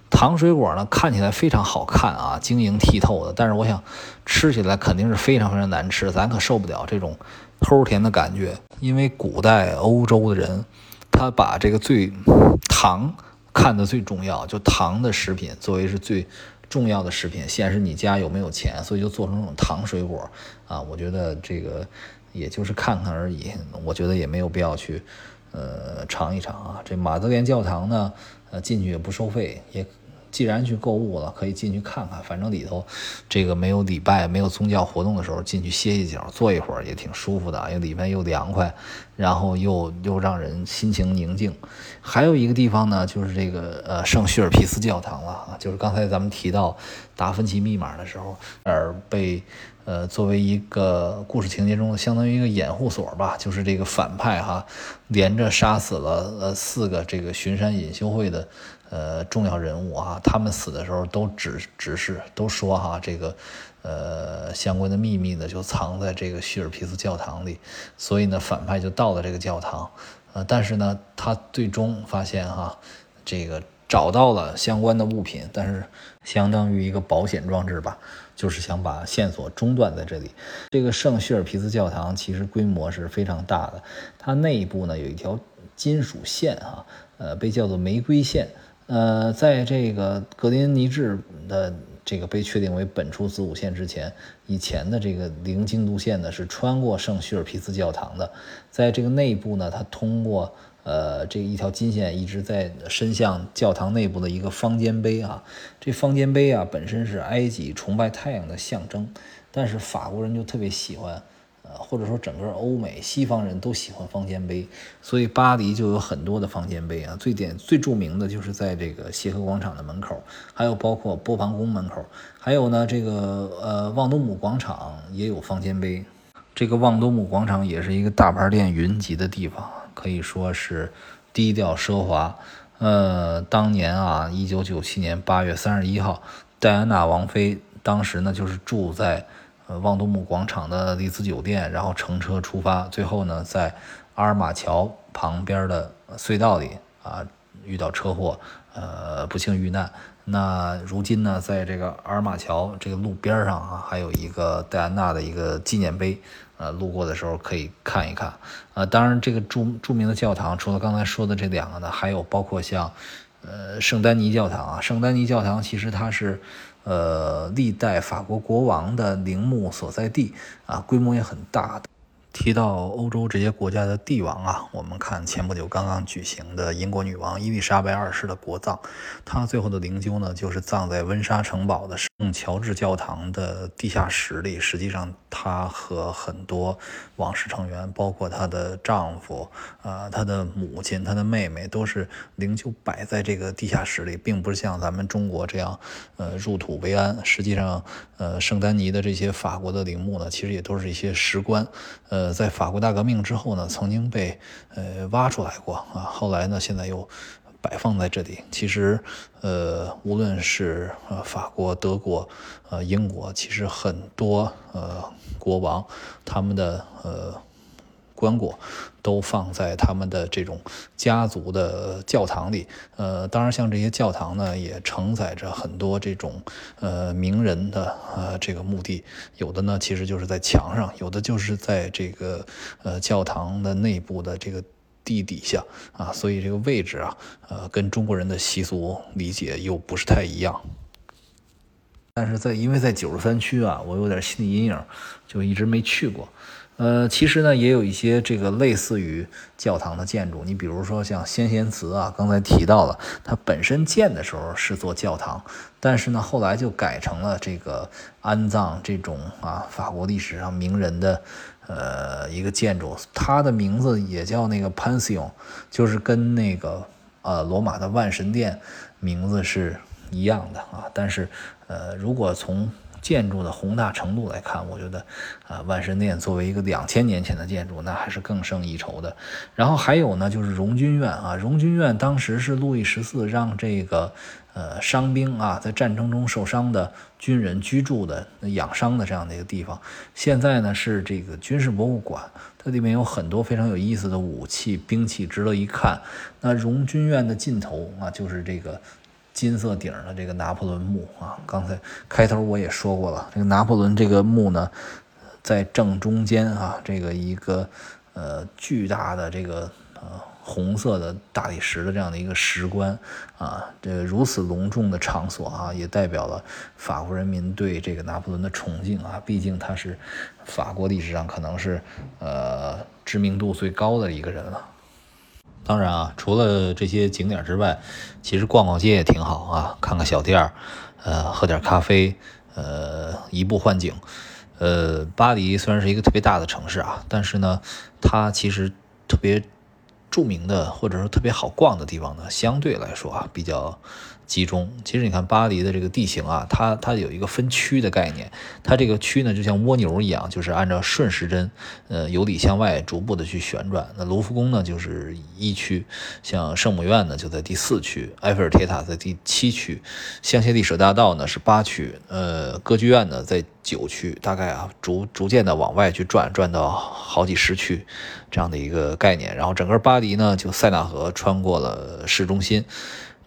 糖水果呢，看起来非常好看啊，晶莹剔透的。但是我想吃起来肯定是非常非常难吃，咱可受不了这种齁甜的感觉。因为古代欧洲的人，他把这个最糖看得最重要，就糖的食品作为是最。重要的食品显示你家有没有钱，所以就做成那种糖水果啊。我觉得这个也就是看看而已，我觉得也没有必要去呃尝一尝啊。这马德莲教堂呢，呃进去也不收费，也。既然去购物了，可以进去看看。反正里头，这个没有礼拜、没有宗教活动的时候，进去歇一脚、坐一会儿也挺舒服的。因为里面又凉快，然后又又让人心情宁静。还有一个地方呢，就是这个呃圣叙尔皮斯教堂了啊，就是刚才咱们提到达芬奇密码的时候，而被呃作为一个故事情节中相当于一个掩护所吧，就是这个反派哈，连着杀死了呃四个这个巡山隐修会的。呃，重要人物啊，他们死的时候都指指示，都说哈，这个呃相关的秘密呢就藏在这个叙尔皮斯教堂里，所以呢反派就到了这个教堂，呃，但是呢他最终发现哈，这个找到了相关的物品，但是相当于一个保险装置吧，就是想把线索中断在这里。这个圣叙尔皮斯教堂其实规模是非常大的，它内部呢有一条金属线哈，呃，被叫做玫瑰线。呃，在这个格林尼治的这个被确定为本初子午线之前，以前的这个零经度线呢是穿过圣叙尔皮斯教堂的，在这个内部呢，它通过呃这一条金线一直在伸向教堂内部的一个方尖碑啊，这方尖碑啊本身是埃及崇拜太阳的象征，但是法国人就特别喜欢。或者说，整个欧美西方人都喜欢方尖碑，所以巴黎就有很多的方尖碑啊。最典最著名的就是在这个协和广场的门口，还有包括波旁宫门口，还有呢这个呃望都姆广场也有方尖碑。这个望都姆广场也是一个大牌店云集的地方，可以说是低调奢华。呃，当年啊，一九九七年八月三十一号，戴安娜王妃当时呢就是住在。呃，望都姆广场的丽兹酒店，然后乘车出发，最后呢，在阿尔马桥旁边的隧道里啊遇到车祸，呃，不幸遇难。那如今呢，在这个阿尔马桥这个路边上啊，还有一个戴安娜的一个纪念碑，呃，路过的时候可以看一看。呃，当然，这个著著名的教堂，除了刚才说的这两个呢，还有包括像呃圣丹尼教堂啊，圣丹尼教堂其实它是。呃，历代法国国王的陵墓所在地啊，规模也很大的。提到欧洲这些国家的帝王啊，我们看前不久刚刚举行的英国女王伊丽莎白二世的国葬，她最后的灵柩呢，就是葬在温莎城堡的圣乔治教堂的地下室里。实际上，她和很多王室成员，包括她的丈夫、啊她的母亲、她的妹妹，都是灵柩摆在这个地下室里，并不是像咱们中国这样，呃入土为安。实际上，呃圣丹尼的这些法国的陵墓呢，其实也都是一些石棺，呃。呃，在法国大革命之后呢，曾经被呃挖出来过啊，后来呢，现在又摆放在这里。其实，呃，无论是呃法国、德国、呃英国，其实很多呃国王他们的呃。棺椁都放在他们的这种家族的教堂里，呃，当然像这些教堂呢，也承载着很多这种呃名人的呃这个墓地，有的呢其实就是在墙上，有的就是在这个呃教堂的内部的这个地底下啊，所以这个位置啊，呃，跟中国人的习俗理解又不是太一样。但是在因为在九十三区啊，我有点心理阴影，就一直没去过。呃，其实呢，也有一些这个类似于教堂的建筑，你比如说像先贤祠啊，刚才提到了，它本身建的时候是座教堂，但是呢，后来就改成了这个安葬这种啊法国历史上名人的呃一个建筑，它的名字也叫那个 Pantheon，就是跟那个呃罗马的万神殿名字是一样的啊，但是呃，如果从建筑的宏大程度来看，我觉得，啊，万神殿作为一个两千年前的建筑，那还是更胜一筹的。然后还有呢，就是荣军院啊，荣军院当时是路易十四让这个呃伤兵啊，在战争中受伤的军人居住的、养伤的这样的一个地方。现在呢是这个军事博物馆，它里面有很多非常有意思的武器、兵器，值得一看。那荣军院的尽头啊，就是这个。金色顶的这个拿破仑墓啊，刚才开头我也说过了，这个拿破仑这个墓呢，在正中间啊，这个一个呃巨大的这个呃红色的大理石的这样的一个石棺啊，这如此隆重的场所啊，也代表了法国人民对这个拿破仑的崇敬啊，毕竟他是法国历史上可能是呃知名度最高的一个人了。当然啊，除了这些景点之外，其实逛逛街也挺好啊，看看小店儿，呃，喝点咖啡，呃，移步换景。呃，巴黎虽然是一个特别大的城市啊，但是呢，它其实特别著名的或者说特别好逛的地方呢，相对来说啊，比较。集中，其实你看巴黎的这个地形啊，它它有一个分区的概念，它这个区呢就像蜗牛一样，就是按照顺时针，呃，由里向外逐步的去旋转。那卢浮宫呢就是一区，像圣母院呢就在第四区，埃菲尔铁塔在第七区，香榭丽舍大道呢是八区，呃，歌剧院呢在九区，大概啊逐逐渐的往外去转，转到好几十区这样的一个概念。然后整个巴黎呢就塞纳河穿过了市中心。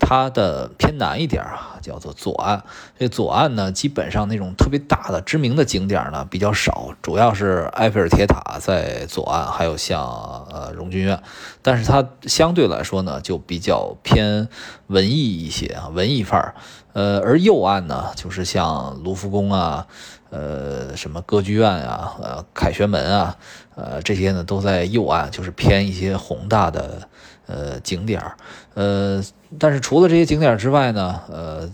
它的偏南一点啊，叫做左岸。这左岸呢，基本上那种特别大的知名的景点呢比较少，主要是埃菲尔铁塔在左岸，还有像呃荣军院。但是它相对来说呢，就比较偏文艺一些啊，文艺范儿。呃，而右岸呢，就是像卢浮宫啊，呃，什么歌剧院啊，呃，凯旋门啊，呃，这些呢都在右岸，就是偏一些宏大的。呃，景点儿，呃，但是除了这些景点之外呢，呃，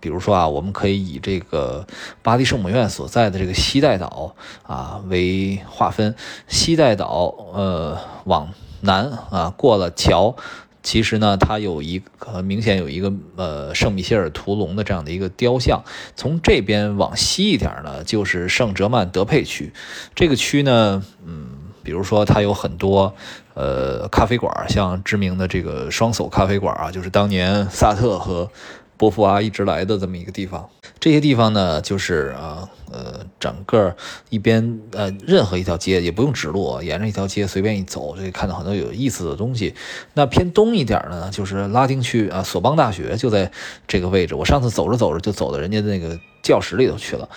比如说啊，我们可以以这个巴黎圣母院所在的这个西带岛啊为划分，西带岛呃往南啊过了桥，其实呢它有一个明显有一个呃圣米歇尔屠龙的这样的一个雕像，从这边往西一点呢就是圣哲曼德佩区，这个区呢，嗯。比如说，它有很多呃咖啡馆，像知名的这个双叟咖啡馆啊，就是当年萨特和波伏娃一直来的这么一个地方。这些地方呢，就是啊呃，整个一边呃，任何一条街也不用指路，沿着一条街随便一走，就可以看到很多有意思的东西。那偏东一点呢，就是拉丁区啊，索邦大学就在这个位置。我上次走着走着就走到人家那个。教室里头去了，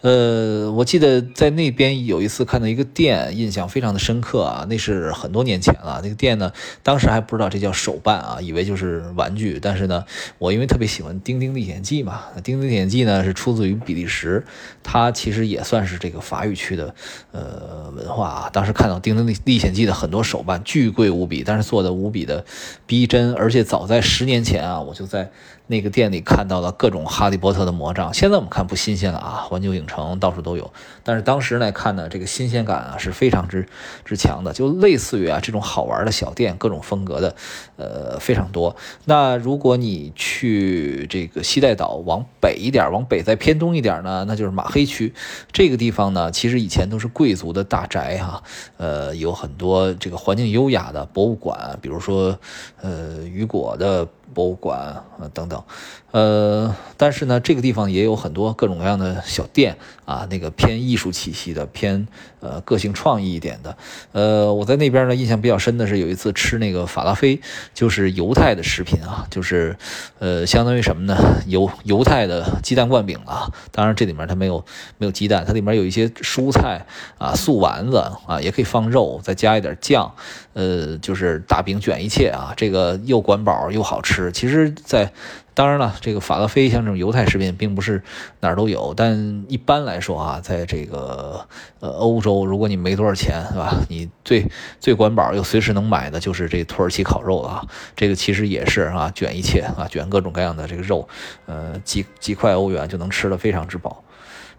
呃，我记得在那边有一次看到一个店，印象非常的深刻啊，那是很多年前了。那个店呢，当时还不知道这叫手办啊，以为就是玩具。但是呢，我因为特别喜欢《丁丁历险记》嘛，《丁丁历险记》呢是出自于比利时，它其实也算是这个法语区的呃文化啊。当时看到《丁丁历历险记》的很多手办，巨贵无比，但是做的无比的逼真，而且早在十年前啊，我就在。那个店里看到了各种哈利波特的魔杖，现在我们看不新鲜了啊，环球影城到处都有。但是当时来看呢，这个新鲜感啊是非常之之强的，就类似于啊这种好玩的小店，各种风格的，呃非常多。那如果你去这个西带岛往北一点，往北再偏东一点呢，那就是马黑区。这个地方呢，其实以前都是贵族的大宅哈，呃有很多这个环境优雅的博物馆，比如说呃雨果的博物馆啊等等。呃，但是呢，这个地方也有很多各种各样的小店啊，那个偏艺术气息的，偏呃个性创意一点的。呃，我在那边呢，印象比较深的是有一次吃那个法拉菲，就是犹太的食品啊，就是呃，相当于什么呢？犹犹太的鸡蛋灌饼啊。当然这里面它没有没有鸡蛋，它里面有一些蔬菜啊，素丸子啊，也可以放肉，再加一点酱。呃，就是大饼卷一切啊，这个又管饱又好吃。其实，在当然了，这个法拉菲像这种犹太食品，并不是哪儿都有。但一般来说啊，在这个呃欧洲，如果你没多少钱，是吧？你最最管饱又随时能买的就是这土耳其烤肉了啊。这个其实也是啊，卷一切啊，卷各种各样的这个肉，呃，几几块欧元就能吃得非常之饱。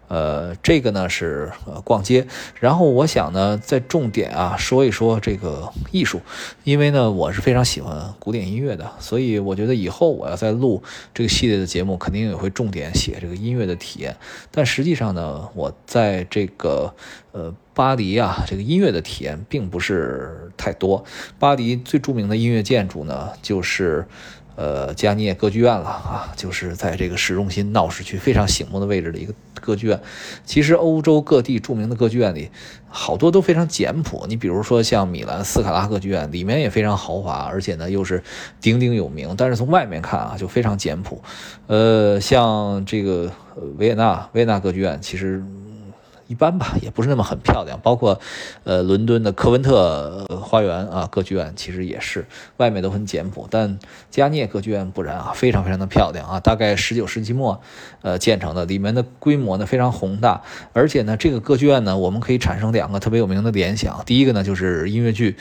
呃，这个呢是呃逛街，然后我想呢再重点啊说一说这个艺术，因为呢我是非常喜欢古典音乐的，所以我觉得以后我要再录这个系列的节目，肯定也会重点写这个音乐的体验。但实际上呢，我在这个呃巴黎啊，这个音乐的体验并不是太多。巴黎最著名的音乐建筑呢，就是。呃，加涅歌剧院了啊，就是在这个市中心闹市区非常醒目的位置的一个歌剧院。其实欧洲各地著名的歌剧院里，好多都非常简朴。你比如说像米兰斯卡拉歌剧院，里面也非常豪华，而且呢又是鼎鼎有名。但是从外面看啊，就非常简朴。呃，像这个维也纳维也纳歌剧院，其实。一般吧，也不是那么很漂亮。包括，呃，伦敦的科文特花园啊，歌剧院其实也是外面都很简朴。但加涅歌剧院不然啊，非常非常的漂亮啊。大概十九世纪末，呃，建成的，里面的规模呢非常宏大。而且呢，这个歌剧院呢，我们可以产生两个特别有名的联想。第一个呢，就是音乐剧。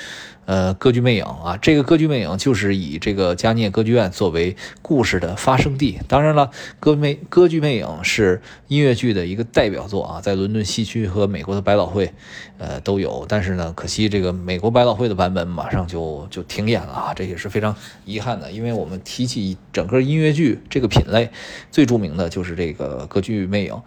呃，歌剧魅影啊，这个歌剧魅影就是以这个加涅歌剧院作为故事的发生地。当然了，歌魅歌剧魅影是音乐剧的一个代表作啊，在伦敦西区和美国的百老汇，呃都有。但是呢，可惜这个美国百老汇的版本马上就就停演了啊，这也是非常遗憾的。因为我们提起整个音乐剧这个品类，最著名的就是这个歌剧魅影。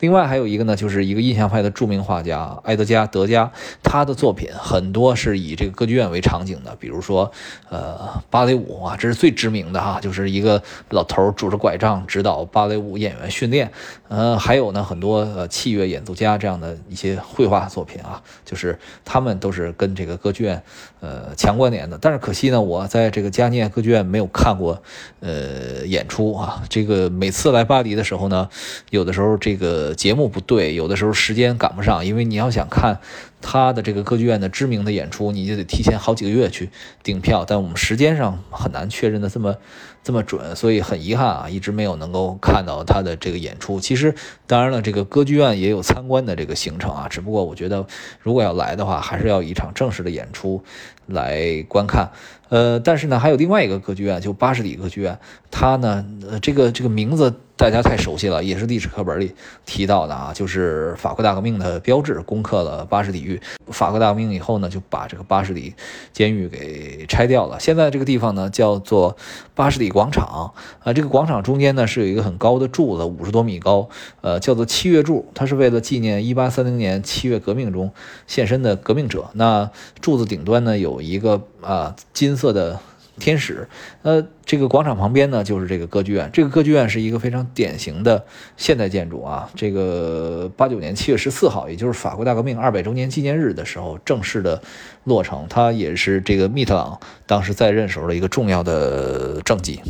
另外还有一个呢，就是一个印象派的著名画家埃德加·德加，他的作品很多是以这个歌剧院为场景的，比如说，呃，芭蕾舞啊，这是最知名的哈，就是一个老头拄着拐杖指导芭蕾舞演员训练，呃，还有呢很多呃器乐演奏家这样的一些绘画作品啊，就是他们都是跟这个歌剧院呃强关联的。但是可惜呢，我在这个加尼亚歌剧院没有看过呃演出啊，这个每次来巴黎的时候呢，有的时候这个。节目不对，有的时候时间赶不上，因为你要想看他的这个歌剧院的知名的演出，你就得提前好几个月去订票，但我们时间上很难确认的这么这么准，所以很遗憾啊，一直没有能够看到他的这个演出。其实，当然了，这个歌剧院也有参观的这个行程啊，只不过我觉得如果要来的话，还是要一场正式的演出来观看。呃，但是呢，还有另外一个歌剧院，就巴士底歌剧院，它呢，呃，这个这个名字。大家太熟悉了，也是历史课本里提到的啊，就是法国大革命的标志，攻克了巴士底狱。法国大革命以后呢，就把这个巴士底监狱给拆掉了。现在这个地方呢，叫做巴士底广场啊。这个广场中间呢，是有一个很高的柱子，五十多米高，呃，叫做七月柱。它是为了纪念一八三零年七月革命中献身的革命者。那柱子顶端呢，有一个啊金色的。天使，呃，这个广场旁边呢，就是这个歌剧院。这个歌剧院是一个非常典型的现代建筑啊。这个八九年七月十四号，也就是法国大革命二百周年纪念日的时候，正式的落成。它也是这个密特朗当时在任时候的一个重要的政绩。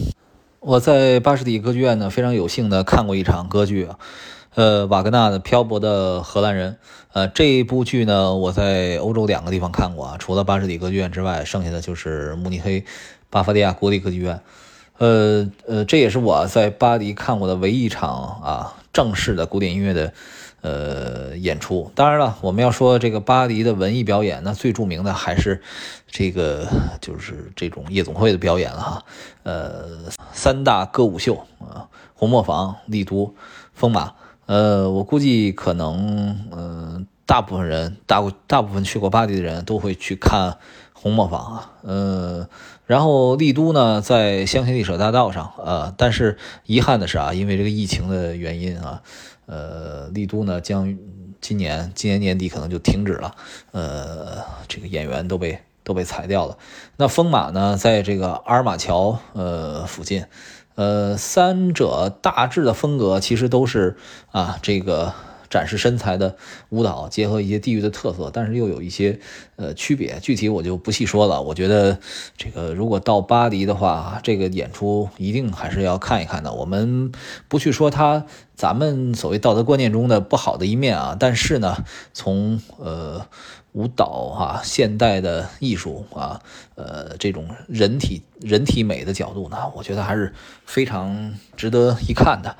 我在巴士底歌剧院呢，非常有幸的看过一场歌剧，呃，瓦格纳的《漂泊的荷兰人》。呃，这一部剧呢，我在欧洲两个地方看过啊，除了巴士底歌剧院之外，剩下的就是慕尼黑。巴伐利亚国立歌剧院，呃呃，这也是我在巴黎看过的唯一一场啊正式的古典音乐的呃演出。当然了，我们要说这个巴黎的文艺表演，那最著名的还是这个就是这种夜总会的表演了哈。呃，三大歌舞秀啊，红磨坊、丽都、风马。呃，我估计可能，嗯，大部分人大大部分去过巴黎的人都会去看红磨坊啊。呃，然后丽都呢，在香榭丽舍大道上，呃，但是遗憾的是啊，因为这个疫情的原因啊，呃，丽都呢将今年今年年底可能就停止了，呃，这个演员都被都被裁掉了。那风马呢，在这个阿尔马桥呃附近，呃，三者大致的风格其实都是啊这个。展示身材的舞蹈，结合一些地域的特色，但是又有一些呃区别，具体我就不细说了。我觉得这个如果到巴黎的话，这个演出一定还是要看一看的。我们不去说它咱们所谓道德观念中的不好的一面啊，但是呢，从呃舞蹈啊、现代的艺术啊、呃这种人体人体美的角度呢，我觉得还是非常值得一看的。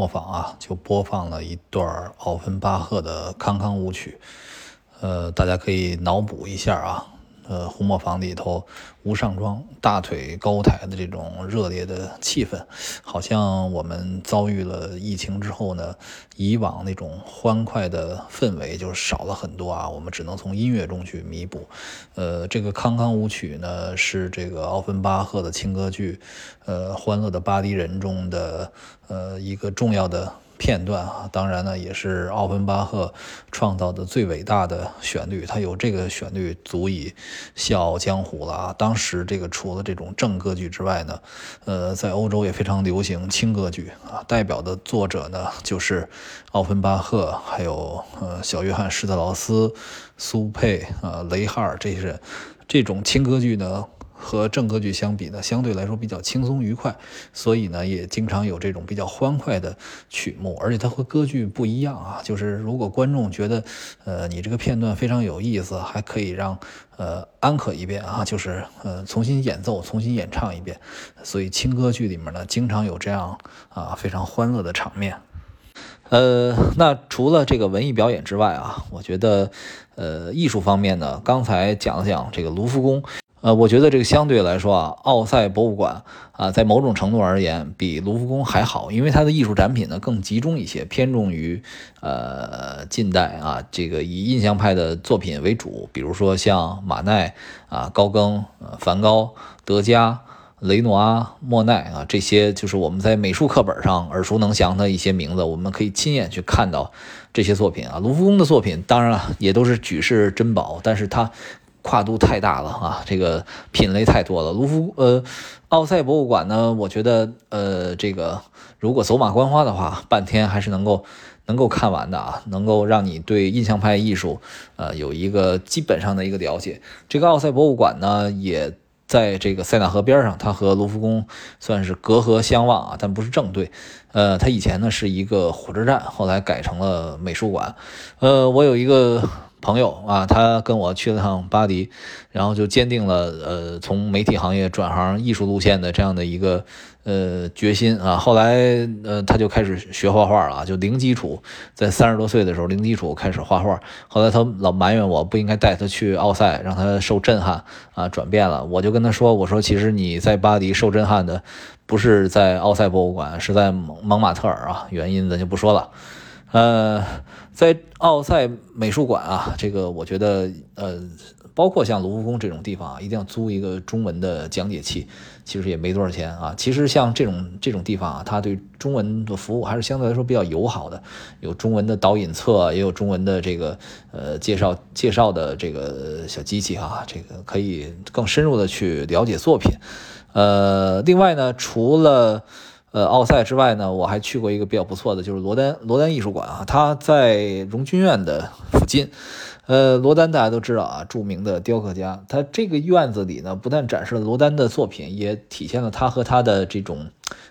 磨坊啊，就播放了一段奥芬巴赫的康康舞曲，呃，大家可以脑补一下啊。呃，红磨坊里头无上装、大腿高抬的这种热烈的气氛，好像我们遭遇了疫情之后呢，以往那种欢快的氛围就少了很多啊。我们只能从音乐中去弥补。呃，这个康康舞曲呢，是这个奥芬巴赫的轻歌剧，呃，《欢乐的巴黎人》中的呃一个重要的。片段啊，当然呢，也是奥芬巴赫创造的最伟大的旋律。他有这个旋律，足以笑傲江湖了啊！当时这个除了这种正歌剧之外呢，呃，在欧洲也非常流行轻歌剧啊。代表的作者呢，就是奥芬巴赫，还有呃小约翰施特劳斯、苏佩啊、雷哈尔这些人。这种轻歌剧呢。和正歌剧相比呢，相对来说比较轻松愉快，所以呢，也经常有这种比较欢快的曲目，而且它和歌剧不一样啊。就是如果观众觉得，呃，你这个片段非常有意思，还可以让呃安可一遍啊，就是呃重新演奏、重新演唱一遍。所以轻歌剧里面呢，经常有这样啊非常欢乐的场面。呃，那除了这个文艺表演之外啊，我觉得，呃，艺术方面呢，刚才讲了讲这个卢浮宫。呃，我觉得这个相对来说啊，奥赛博物馆啊，在某种程度而言比卢浮宫还好，因为它的艺术展品呢更集中一些，偏重于呃近代啊，这个以印象派的作品为主，比如说像马奈啊、高更、梵高、德加、雷诺阿、莫奈啊，这些就是我们在美术课本上耳熟能详的一些名字，我们可以亲眼去看到这些作品啊。卢浮宫的作品当然了，也都是举世珍宝，但是它。跨度太大了啊，这个品类太多了。卢浮呃，奥赛博物馆呢，我觉得呃，这个如果走马观花的话，半天还是能够能够看完的啊，能够让你对印象派艺术呃有一个基本上的一个了解。这个奥赛博物馆呢，也在这个塞纳河边上，它和卢浮宫算是隔河相望啊，但不是正对。呃，它以前呢是一个火车站，后来改成了美术馆。呃，我有一个。朋友啊，他跟我去了趟巴黎，然后就坚定了呃从媒体行业转行艺术路线的这样的一个呃决心啊。后来呃他就开始学画画了，就零基础，在三十多岁的时候零基础开始画画。后来他老埋怨我不应该带他去奥赛，让他受震撼啊，转变了。我就跟他说，我说其实你在巴黎受震撼的不是在奥赛博物馆，是在蒙蒙马特尔啊，原因咱就不说了。呃，在奥赛美术馆啊，这个我觉得，呃，包括像卢浮宫这种地方啊，一定要租一个中文的讲解器，其实也没多少钱啊。其实像这种这种地方啊，它对中文的服务还是相对来说比较友好的，有中文的导引册，也有中文的这个呃介绍介绍的这个小机器啊，这个可以更深入的去了解作品。呃，另外呢，除了呃，奥赛之外呢，我还去过一个比较不错的，就是罗丹罗丹艺术馆啊，它在荣军院的附近。呃，罗丹大家都知道啊，著名的雕刻家，他这个院子里呢，不但展示了罗丹的作品，也体现了他和他的这种。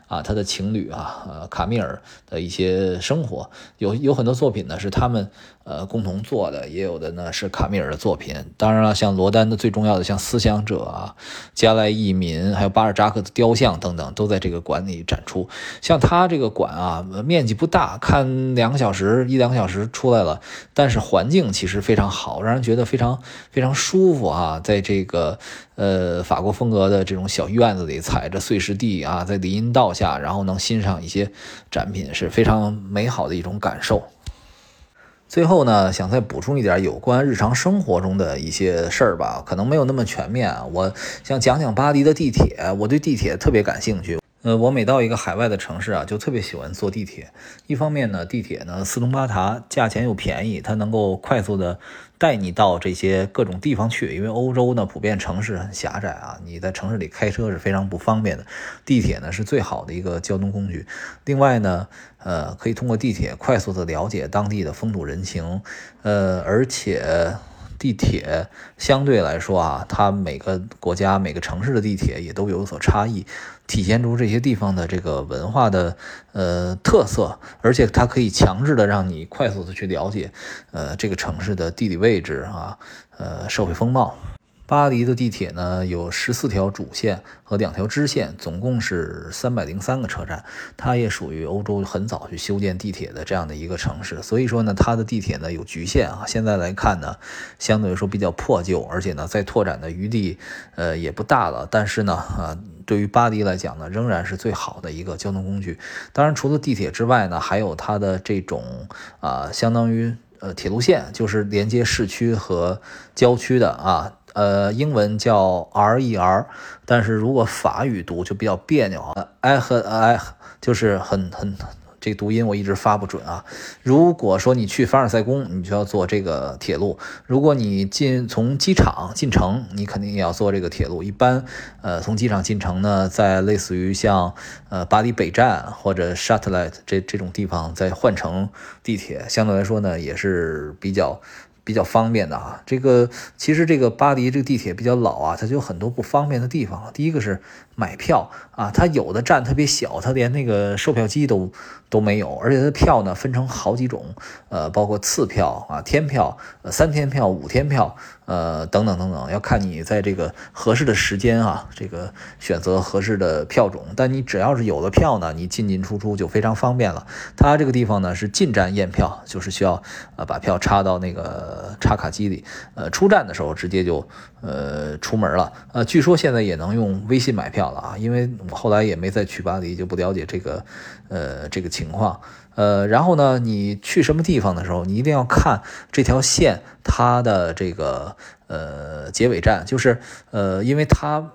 啊，他的情侣啊，呃，卡米尔的一些生活，有有很多作品呢是他们呃共同做的，也有的呢是卡米尔的作品。当然了，像罗丹的最重要的像思想者啊、加莱义民，还有巴尔扎克的雕像等等，都在这个馆里展出。像他这个馆啊，面积不大，看两个小时一两个小时出来了，但是环境其实非常好，让人觉得非常非常舒服啊，在这个。呃，法国风格的这种小院子里，踩着碎石地啊，在林荫道下，然后能欣赏一些展品，是非常美好的一种感受。最后呢，想再补充一点有关日常生活中的一些事儿吧，可能没有那么全面。我想讲讲巴黎的地铁，我对地铁特别感兴趣。呃，我每到一个海外的城市啊，就特别喜欢坐地铁。一方面呢，地铁呢四通八达，价钱又便宜，它能够快速的带你到这些各种地方去。因为欧洲呢普遍城市很狭窄啊，你在城市里开车是非常不方便的。地铁呢是最好的一个交通工具。另外呢，呃，可以通过地铁快速的了解当地的风土人情，呃，而且。地铁相对来说啊，它每个国家每个城市的地铁也都有所差异，体现出这些地方的这个文化的呃特色，而且它可以强制的让你快速的去了解呃这个城市的地理位置啊，呃社会风貌。巴黎的地铁呢有十四条主线和两条支线，总共是三百零三个车站。它也属于欧洲很早去修建地铁的这样的一个城市，所以说呢，它的地铁呢有局限啊。现在来看呢，相对来说比较破旧，而且呢，再拓展的余地呃也不大了。但是呢，啊，对于巴黎来讲呢，仍然是最好的一个交通工具。当然，除了地铁之外呢，还有它的这种啊，相当于呃铁路线，就是连接市区和郊区的啊。呃，英文叫 R E R，但是如果法语读就比较别扭啊哎和哎就是很很这读音我一直发不准啊。如果说你去凡尔赛宫，你就要坐这个铁路；如果你进从机场进城，你肯定也要坐这个铁路。一般呃从机场进城呢，在类似于像呃巴黎北站或者 Châtelet 这这种地方再换乘地铁，相对来说呢也是比较。比较方便的啊，这个其实这个巴黎这个地铁比较老啊，它就有很多不方便的地方。第一个是买票啊，它有的站特别小，它连那个售票机都都没有，而且它的票呢分成好几种，呃，包括次票啊、天票、三天票、五天票。呃，等等等等，要看你在这个合适的时间啊，这个选择合适的票种。但你只要是有了票呢，你进进出出就非常方便了。它这个地方呢是进站验票，就是需要呃把票插到那个插卡机里，呃，出站的时候直接就呃出门了。呃，据说现在也能用微信买票了啊，因为我后来也没再去巴黎，就不了解这个呃这个情况。呃，然后呢，你去什么地方的时候，你一定要看这条线它的这个呃结尾站，就是呃，因为它。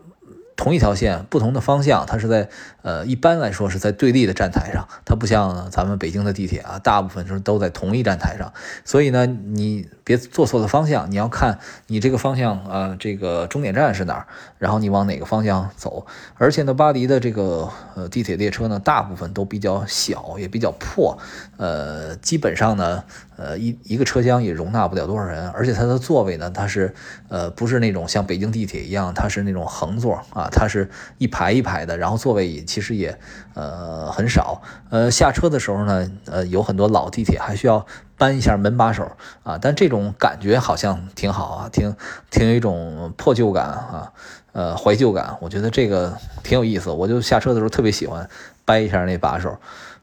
同一条线，不同的方向，它是在呃，一般来说是在对立的站台上，它不像咱们北京的地铁啊，大部分是都在同一站台上，所以呢，你别坐错了方向，你要看你这个方向啊，这个终点站是哪儿，然后你往哪个方向走。而且呢，巴黎的这个呃地铁列车呢，大部分都比较小，也比较破，呃，基本上呢。呃，一一个车厢也容纳不了多少人，而且它的座位呢，它是呃不是那种像北京地铁一样，它是那种横座啊，它是一排一排的，然后座位也其实也呃很少。呃，下车的时候呢，呃有很多老地铁还需要搬一下门把手啊，但这种感觉好像挺好啊，挺挺有一种破旧感啊，呃怀旧感，我觉得这个挺有意思，我就下车的时候特别喜欢掰一下那把手，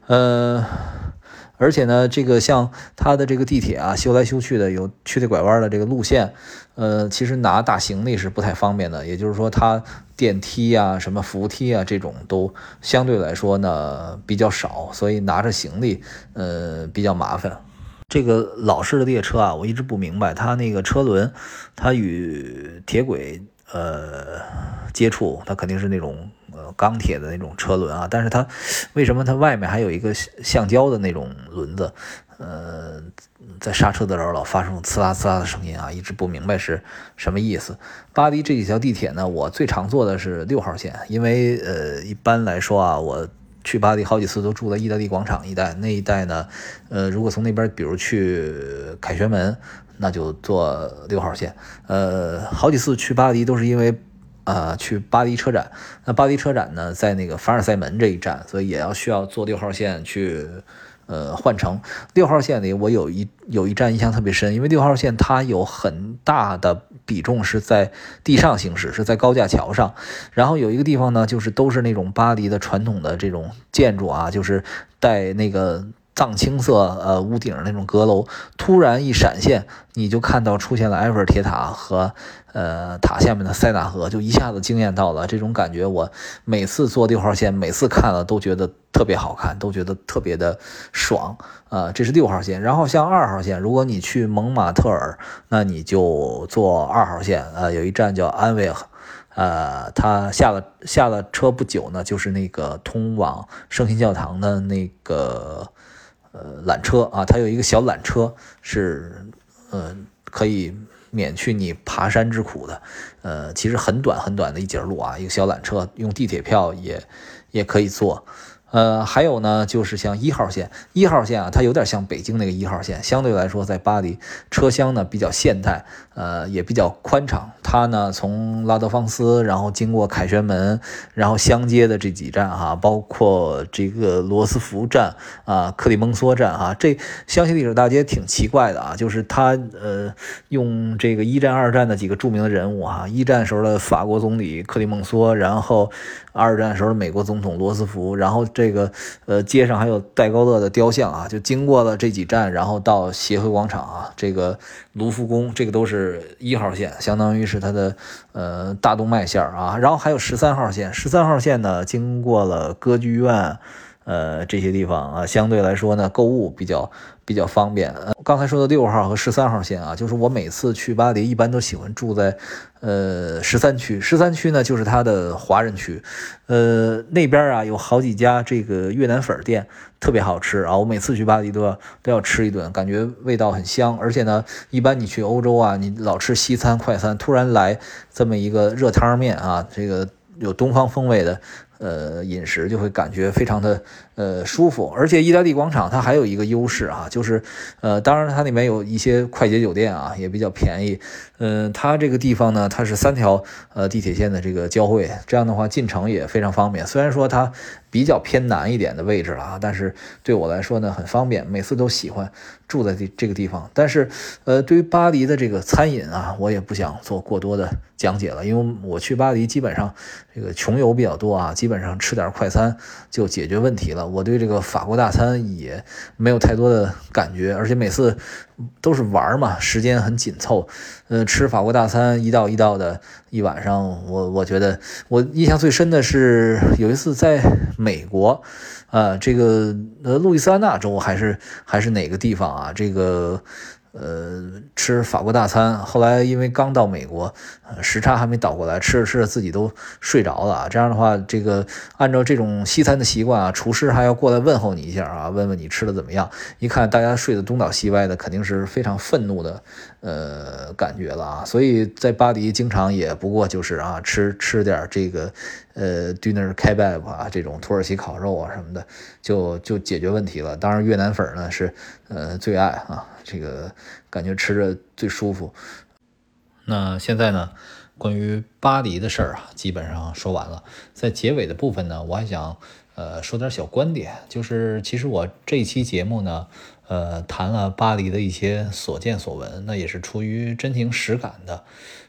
呃。而且呢，这个像它的这个地铁啊，修来修去的，有曲里拐弯的这个路线，呃，其实拿大行李是不太方便的。也就是说，它电梯啊、什么扶梯啊这种都相对来说呢比较少，所以拿着行李，呃，比较麻烦。这个老式的列车啊，我一直不明白，它那个车轮，它与铁轨呃接触，它肯定是那种。呃，钢铁的那种车轮啊，但是它为什么它外面还有一个橡胶的那种轮子？呃，在刹车的时候老发生呲啦呲啦的声音啊，一直不明白是什么意思。巴黎这几条地铁呢，我最常坐的是六号线，因为呃，一般来说啊，我去巴黎好几次都住在意大利广场一带，那一带呢，呃，如果从那边比如去凯旋门，那就坐六号线。呃，好几次去巴黎都是因为。呃，去巴黎车展，那巴黎车展呢，在那个凡尔赛门这一站，所以也要需要坐六号线去，呃，换乘。六号线里，我有一有一站印象特别深，因为六号线它有很大的比重是在地上行驶，是在高架桥上。然后有一个地方呢，就是都是那种巴黎的传统的这种建筑啊，就是带那个。藏青色呃屋顶那种阁楼，突然一闪现，你就看到出现了埃菲尔铁塔和呃塔下面的塞纳河，就一下子惊艳到了。这种感觉，我每次坐六号线，每次看了都觉得特别好看，都觉得特别的爽啊。这是六号线，然后像二号线，如果你去蒙马特尔，那你就坐二号线，呃，有一站叫安维尔，呃，他下了下了车不久呢，就是那个通往圣心教堂的那个。呃，缆车啊，它有一个小缆车，是呃可以免去你爬山之苦的。呃，其实很短很短的一节路啊，一个小缆车，用地铁票也也可以坐。呃，还有呢，就是像一号线，一号线啊，它有点像北京那个一号线，相对来说，在巴黎车厢呢比较现代，呃，也比较宽敞。它呢从拉德芳斯，然后经过凯旋门，然后相接的这几站哈，包括这个罗斯福站啊、克里蒙梭站哈，这香榭丽舍大街挺奇怪的啊，就是它呃用这个一战、二战的几个著名的人物哈，一战时候的法国总理克里蒙梭，然后。二战时候的美国总统罗斯福，然后这个呃街上还有戴高乐的雕像啊，就经过了这几站，然后到协和广场啊，这个卢浮宫，这个都是是一号线，相当于是它的呃大动脉线啊，然后还有十三号线，十三号线呢经过了歌剧院。呃，这些地方啊，相对来说呢，购物比较比较方便。呃，刚才说的六号和十三号线啊，就是我每次去巴黎，一般都喜欢住在呃十三区。十三区呢，就是它的华人区。呃，那边啊有好几家这个越南粉店，特别好吃啊。我每次去巴黎都要都要吃一顿，感觉味道很香。而且呢，一般你去欧洲啊，你老吃西餐快餐，突然来这么一个热汤面啊，这个有东方风味的。呃饮食，就会感觉非常的呃舒服。而且意大利广场它还有一个优势啊，就是呃，当然它里面有一些快捷酒店啊，也比较便宜。嗯，它这个地方呢，它是三条呃地铁线的这个交汇，这样的话进城也非常方便。虽然说它比较偏南一点的位置了啊，但是对我来说呢很方便，每次都喜欢住在这这个地方。但是呃，对于巴黎的这个餐饮啊，我也不想做过多的讲解了，因为我去巴黎基本上这个穷游比较多啊，基本上吃点快餐就解决问题了我对这个法国大餐也没有太多的感觉，而且每次。都是玩嘛，时间很紧凑，呃，吃法国大餐一道一道的，一晚上，我我觉得我印象最深的是有一次在美国，呃，这个呃路易斯安那州还是还是哪个地方啊，这个。呃，吃法国大餐，后来因为刚到美国，时差还没倒过来，吃着吃着自己都睡着了啊。这样的话，这个按照这种西餐的习惯啊，厨师还要过来问候你一下啊，问问你吃的怎么样。一看大家睡得东倒西歪的，肯定是非常愤怒的。呃，感觉了啊，所以在巴黎经常也不过就是啊，吃吃点这个呃 dinner kebab 啊，这种土耳其烤肉啊什么的，就就解决问题了。当然越南粉呢是呃最爱啊，这个感觉吃着最舒服。那现在呢，关于巴黎的事儿啊，基本上说完了。在结尾的部分呢，我还想呃说点小观点，就是其实我这期节目呢。呃，谈了巴黎的一些所见所闻，那也是出于真情实感的。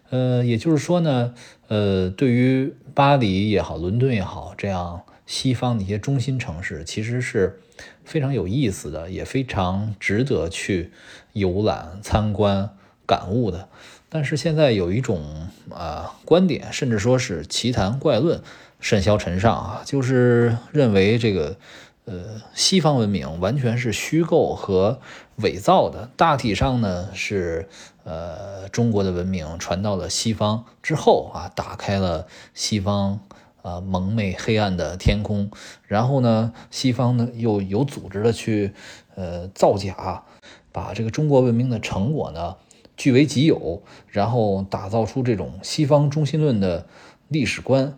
呃，也就是说呢，呃，对于巴黎也好，伦敦也好，这样西方的一些中心城市，其实是非常有意思的，也非常值得去游览、参观、感悟的。但是现在有一种啊观点，甚至说是奇谈怪论甚嚣尘上啊，就是认为这个。呃，西方文明完全是虚构和伪造的。大体上呢，是呃中国的文明传到了西方之后啊，打开了西方啊蒙昧黑暗的天空。然后呢，西方呢又有组织的去呃造假，把这个中国文明的成果呢据为己有，然后打造出这种西方中心论的历史观。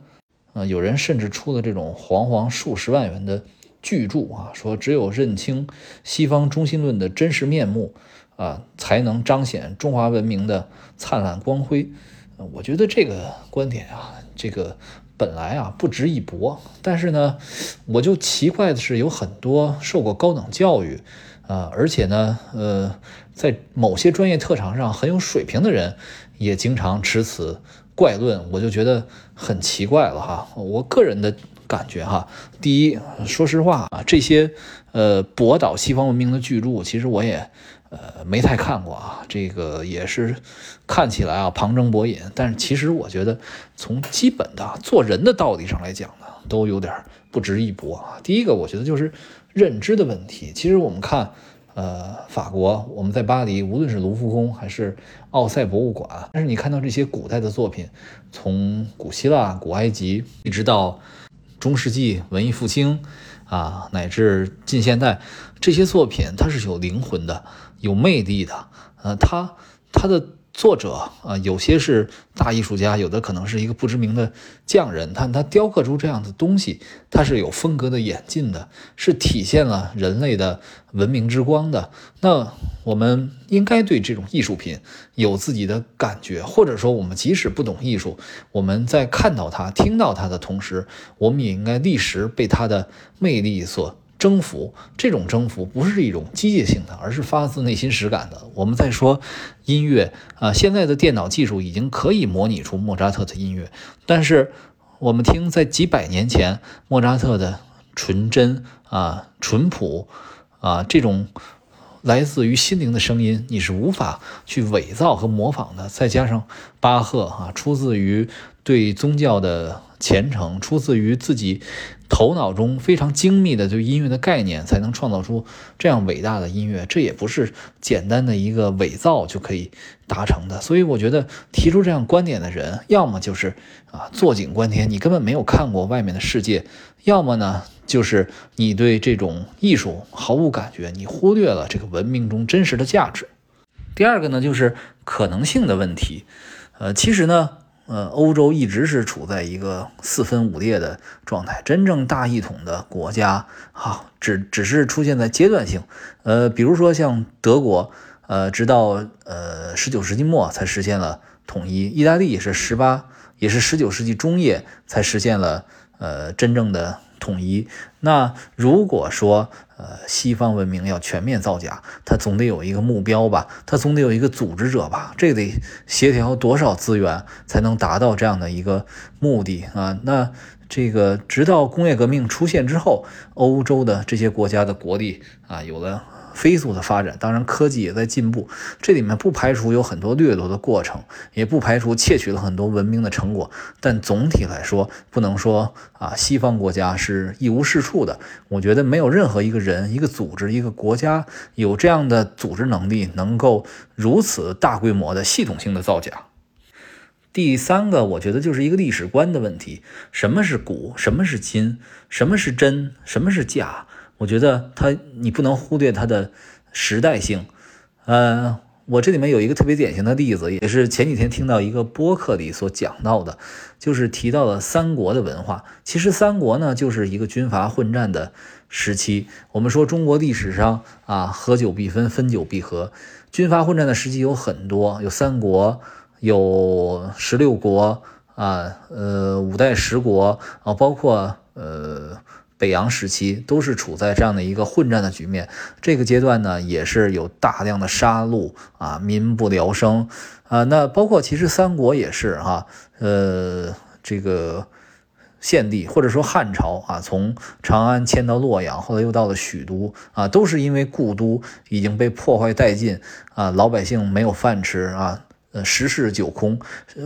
啊，有人甚至出了这种煌煌数十万元的。巨著啊，说只有认清西方中心论的真实面目啊，才能彰显中华文明的灿烂光辉。我觉得这个观点啊，这个本来啊不值一驳，但是呢，我就奇怪的是，有很多受过高等教育啊，而且呢，呃，在某些专业特长上很有水平的人，也经常持此怪论，我就觉得很奇怪了哈。我个人的。感觉哈，第一，说实话啊，这些呃博导西方文明的巨著，其实我也呃没太看过啊。这个也是看起来啊旁征博引，但是其实我觉得从基本的做人的道理上来讲呢，都有点不值一驳啊。第一个，我觉得就是认知的问题。其实我们看呃法国，我们在巴黎，无论是卢浮宫还是奥赛博物馆，但是你看到这些古代的作品，从古希腊、古埃及一直到。中世纪文艺复兴，啊，乃至近现代，这些作品它是有灵魂的，有魅力的，呃，它它的。作者啊，有些是大艺术家，有的可能是一个不知名的匠人。他他雕刻出这样的东西，他是有风格的演进的，是体现了人类的文明之光的。那我们应该对这种艺术品有自己的感觉，或者说，我们即使不懂艺术，我们在看到它、听到它的同时，我们也应该立时被它的魅力所。征服这种征服不是一种机械性的，而是发自内心实感的。我们在说音乐啊，现在的电脑技术已经可以模拟出莫扎特的音乐，但是我们听在几百年前莫扎特的纯真啊、淳朴啊这种来自于心灵的声音，你是无法去伪造和模仿的。再加上巴赫啊，出自于对宗教的虔诚，出自于自己。头脑中非常精密的对音乐的概念，才能创造出这样伟大的音乐。这也不是简单的一个伪造就可以达成的。所以我觉得提出这样观点的人，要么就是啊坐井观天，你根本没有看过外面的世界；要么呢，就是你对这种艺术毫无感觉，你忽略了这个文明中真实的价值。第二个呢，就是可能性的问题。呃，其实呢。呃，欧洲一直是处在一个四分五裂的状态，真正大一统的国家，啊，只只是出现在阶段性。呃，比如说像德国，呃，直到呃十九世纪末才实现了统一；意大利也是十八，也是十九世纪中叶才实现了呃真正的。统一。那如果说，呃，西方文明要全面造假，它总得有一个目标吧，它总得有一个组织者吧，这得协调多少资源才能达到这样的一个目的啊？那这个直到工业革命出现之后，欧洲的这些国家的国力啊，有了。飞速的发展，当然科技也在进步，这里面不排除有很多掠夺的过程，也不排除窃取了很多文明的成果，但总体来说，不能说啊西方国家是一无是处的。我觉得没有任何一个人、一个组织、一个国家有这样的组织能力，能够如此大规模的系统性的造假。第三个，我觉得就是一个历史观的问题：什么是古？什么是今？什么是真？什么是假？我觉得它，你不能忽略它的时代性。呃，我这里面有一个特别典型的例子，也是前几天听到一个播客里所讲到的，就是提到了三国的文化。其实三国呢，就是一个军阀混战的时期。我们说中国历史上啊，合久必分，分久必合，军阀混战的时期有很多，有三国，有十六国啊，呃，五代十国啊，包括呃。北洋时期都是处在这样的一个混战的局面，这个阶段呢也是有大量的杀戮啊，民不聊生啊。那包括其实三国也是哈，呃，这个献帝或者说汉朝啊，从长安迁到洛阳，后来又到了许都啊，都是因为故都已经被破坏殆尽啊，老百姓没有饭吃啊。呃，十室九空，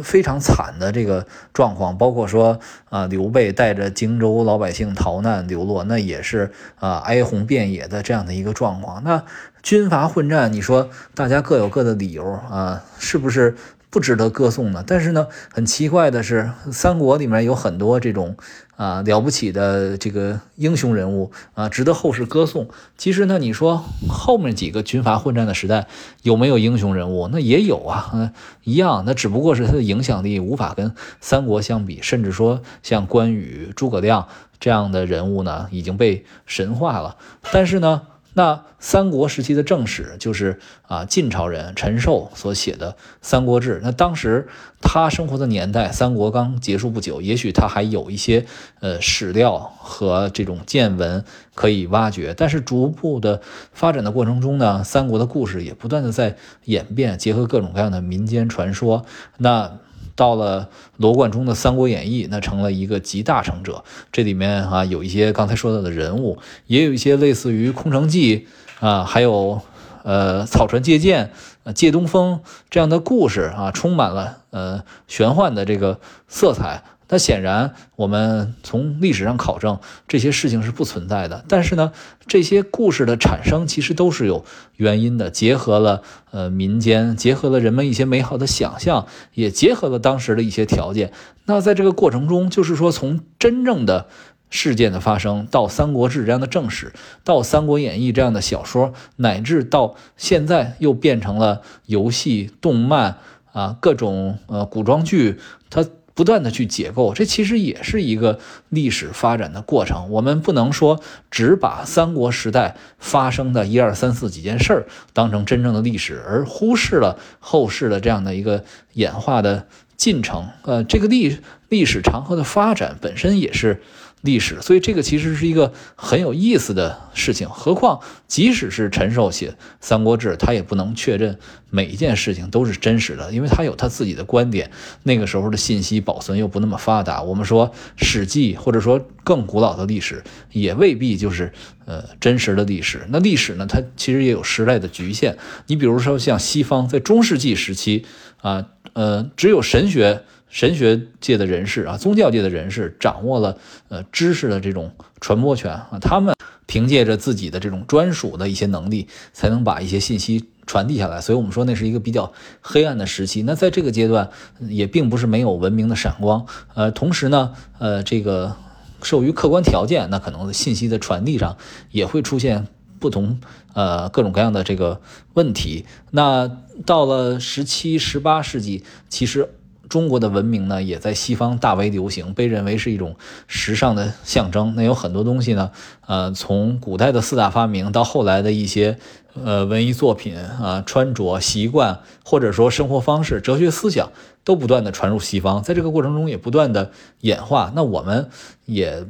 非常惨的这个状况。包括说啊，刘备带着荆州老百姓逃难流落，那也是啊，哀鸿遍野的这样的一个状况。那军阀混战，你说大家各有各的理由啊，是不是？不值得歌颂的，但是呢，很奇怪的是，三国里面有很多这种啊了不起的这个英雄人物啊，值得后世歌颂。其实呢，你说后面几个军阀混战的时代有没有英雄人物？那也有啊，一样。那只不过是他的影响力无法跟三国相比，甚至说像关羽、诸葛亮这样的人物呢，已经被神化了。但是呢。那三国时期的正史就是啊晋朝人陈寿所写的《三国志》。那当时他生活的年代，三国刚结束不久，也许他还有一些呃史料和这种见闻可以挖掘。但是逐步的发展的过程中呢，三国的故事也不断的在演变，结合各种各样的民间传说。那到了罗贯中的《三国演义》，那成了一个集大成者。这里面啊，有一些刚才说到的人物，也有一些类似于《空城计》啊，还有呃草船借箭、借东风这样的故事啊，充满了呃玄幻的这个色彩。那显然，我们从历史上考证，这些事情是不存在的。但是呢，这些故事的产生其实都是有原因的，结合了呃民间，结合了人们一些美好的想象，也结合了当时的一些条件。那在这个过程中，就是说从真正的事件的发生，到《三国志》这样的正史，到《三国演义》这样的小说，乃至到现在又变成了游戏、动漫啊，各种呃古装剧，它。不断的去解构，这其实也是一个历史发展的过程。我们不能说只把三国时代发生的一二三四几件事儿当成真正的历史，而忽视了后世的这样的一个演化的进程。呃，这个历历史长河的发展本身也是。历史，所以这个其实是一个很有意思的事情。何况，即使是陈寿写《三国志》，他也不能确认每一件事情都是真实的，因为他有他自己的观点。那个时候的信息保存又不那么发达。我们说《史记》，或者说更古老的历史，也未必就是呃真实的历史。那历史呢，它其实也有时代的局限。你比如说像西方，在中世纪时期啊，呃，只有神学。神学界的人士啊，宗教界的人士掌握了呃知识的这种传播权啊，他们凭借着自己的这种专属的一些能力，才能把一些信息传递下来。所以，我们说那是一个比较黑暗的时期。那在这个阶段，也并不是没有文明的闪光。呃，同时呢，呃，这个受于客观条件，那可能信息的传递上也会出现不同呃各种各样的这个问题。那到了十七、十八世纪，其实。中国的文明呢，也在西方大为流行，被认为是一种时尚的象征。那有很多东西呢，呃，从古代的四大发明到后来的一些呃文艺作品啊、穿着习惯，或者说生活方式、哲学思想，都不断的传入西方，在这个过程中也不断的演化。那我们也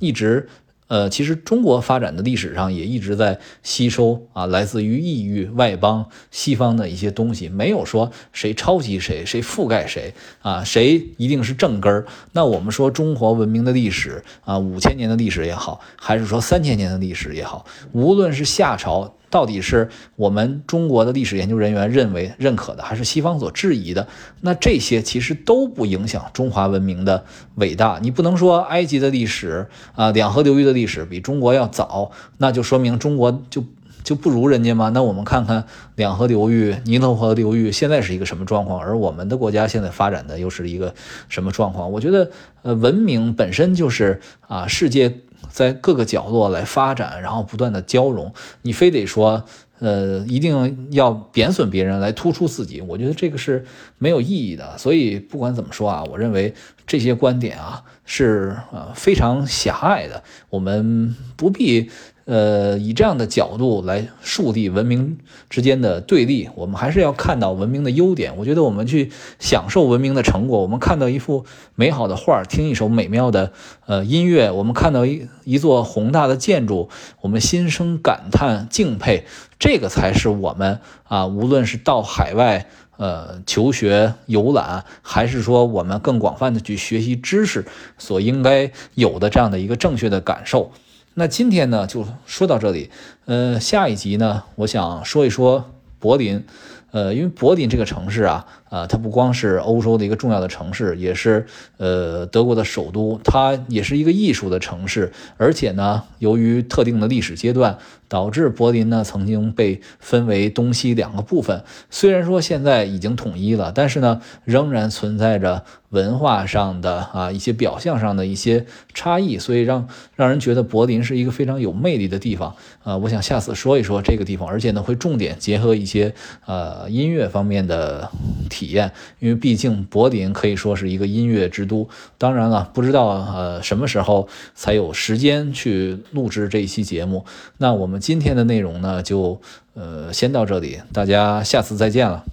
一直。呃，其实中国发展的历史上也一直在吸收啊，来自于异域外邦西方的一些东西，没有说谁抄袭谁，谁覆盖谁啊，谁一定是正根儿。那我们说中国文明的历史啊，五千年的历史也好，还是说三千年的历史也好，无论是夏朝。到底是我们中国的历史研究人员认为认可的，还是西方所质疑的？那这些其实都不影响中华文明的伟大。你不能说埃及的历史啊，两河流域的历史比中国要早，那就说明中国就就不如人家吗？那我们看看两河流域、尼罗河流域现在是一个什么状况，而我们的国家现在发展的又是一个什么状况？我觉得，呃，文明本身就是啊，世界。在各个角落来发展，然后不断的交融。你非得说，呃，一定要贬损别人来突出自己，我觉得这个是没有意义的。所以不管怎么说啊，我认为这些观点啊是呃非常狭隘的，我们不必。呃，以这样的角度来树立文明之间的对立，我们还是要看到文明的优点。我觉得我们去享受文明的成果，我们看到一幅美好的画，听一首美妙的呃音乐，我们看到一一座宏大的建筑，我们心生感叹敬佩，这个才是我们啊，无论是到海外呃求学游览，还是说我们更广泛的去学习知识，所应该有的这样的一个正确的感受。那今天呢，就说到这里。呃，下一集呢，我想说一说柏林。呃，因为柏林这个城市啊，啊，它不光是欧洲的一个重要的城市，也是呃德国的首都，它也是一个艺术的城市。而且呢，由于特定的历史阶段，导致柏林呢曾经被分为东西两个部分。虽然说现在已经统一了，但是呢，仍然存在着。文化上的啊一些表象上的一些差异，所以让让人觉得柏林是一个非常有魅力的地方啊。我想下次说一说这个地方，而且呢会重点结合一些呃音乐方面的体验，因为毕竟柏林可以说是一个音乐之都。当然了，不知道呃什么时候才有时间去录制这一期节目。那我们今天的内容呢就呃先到这里，大家下次再见了。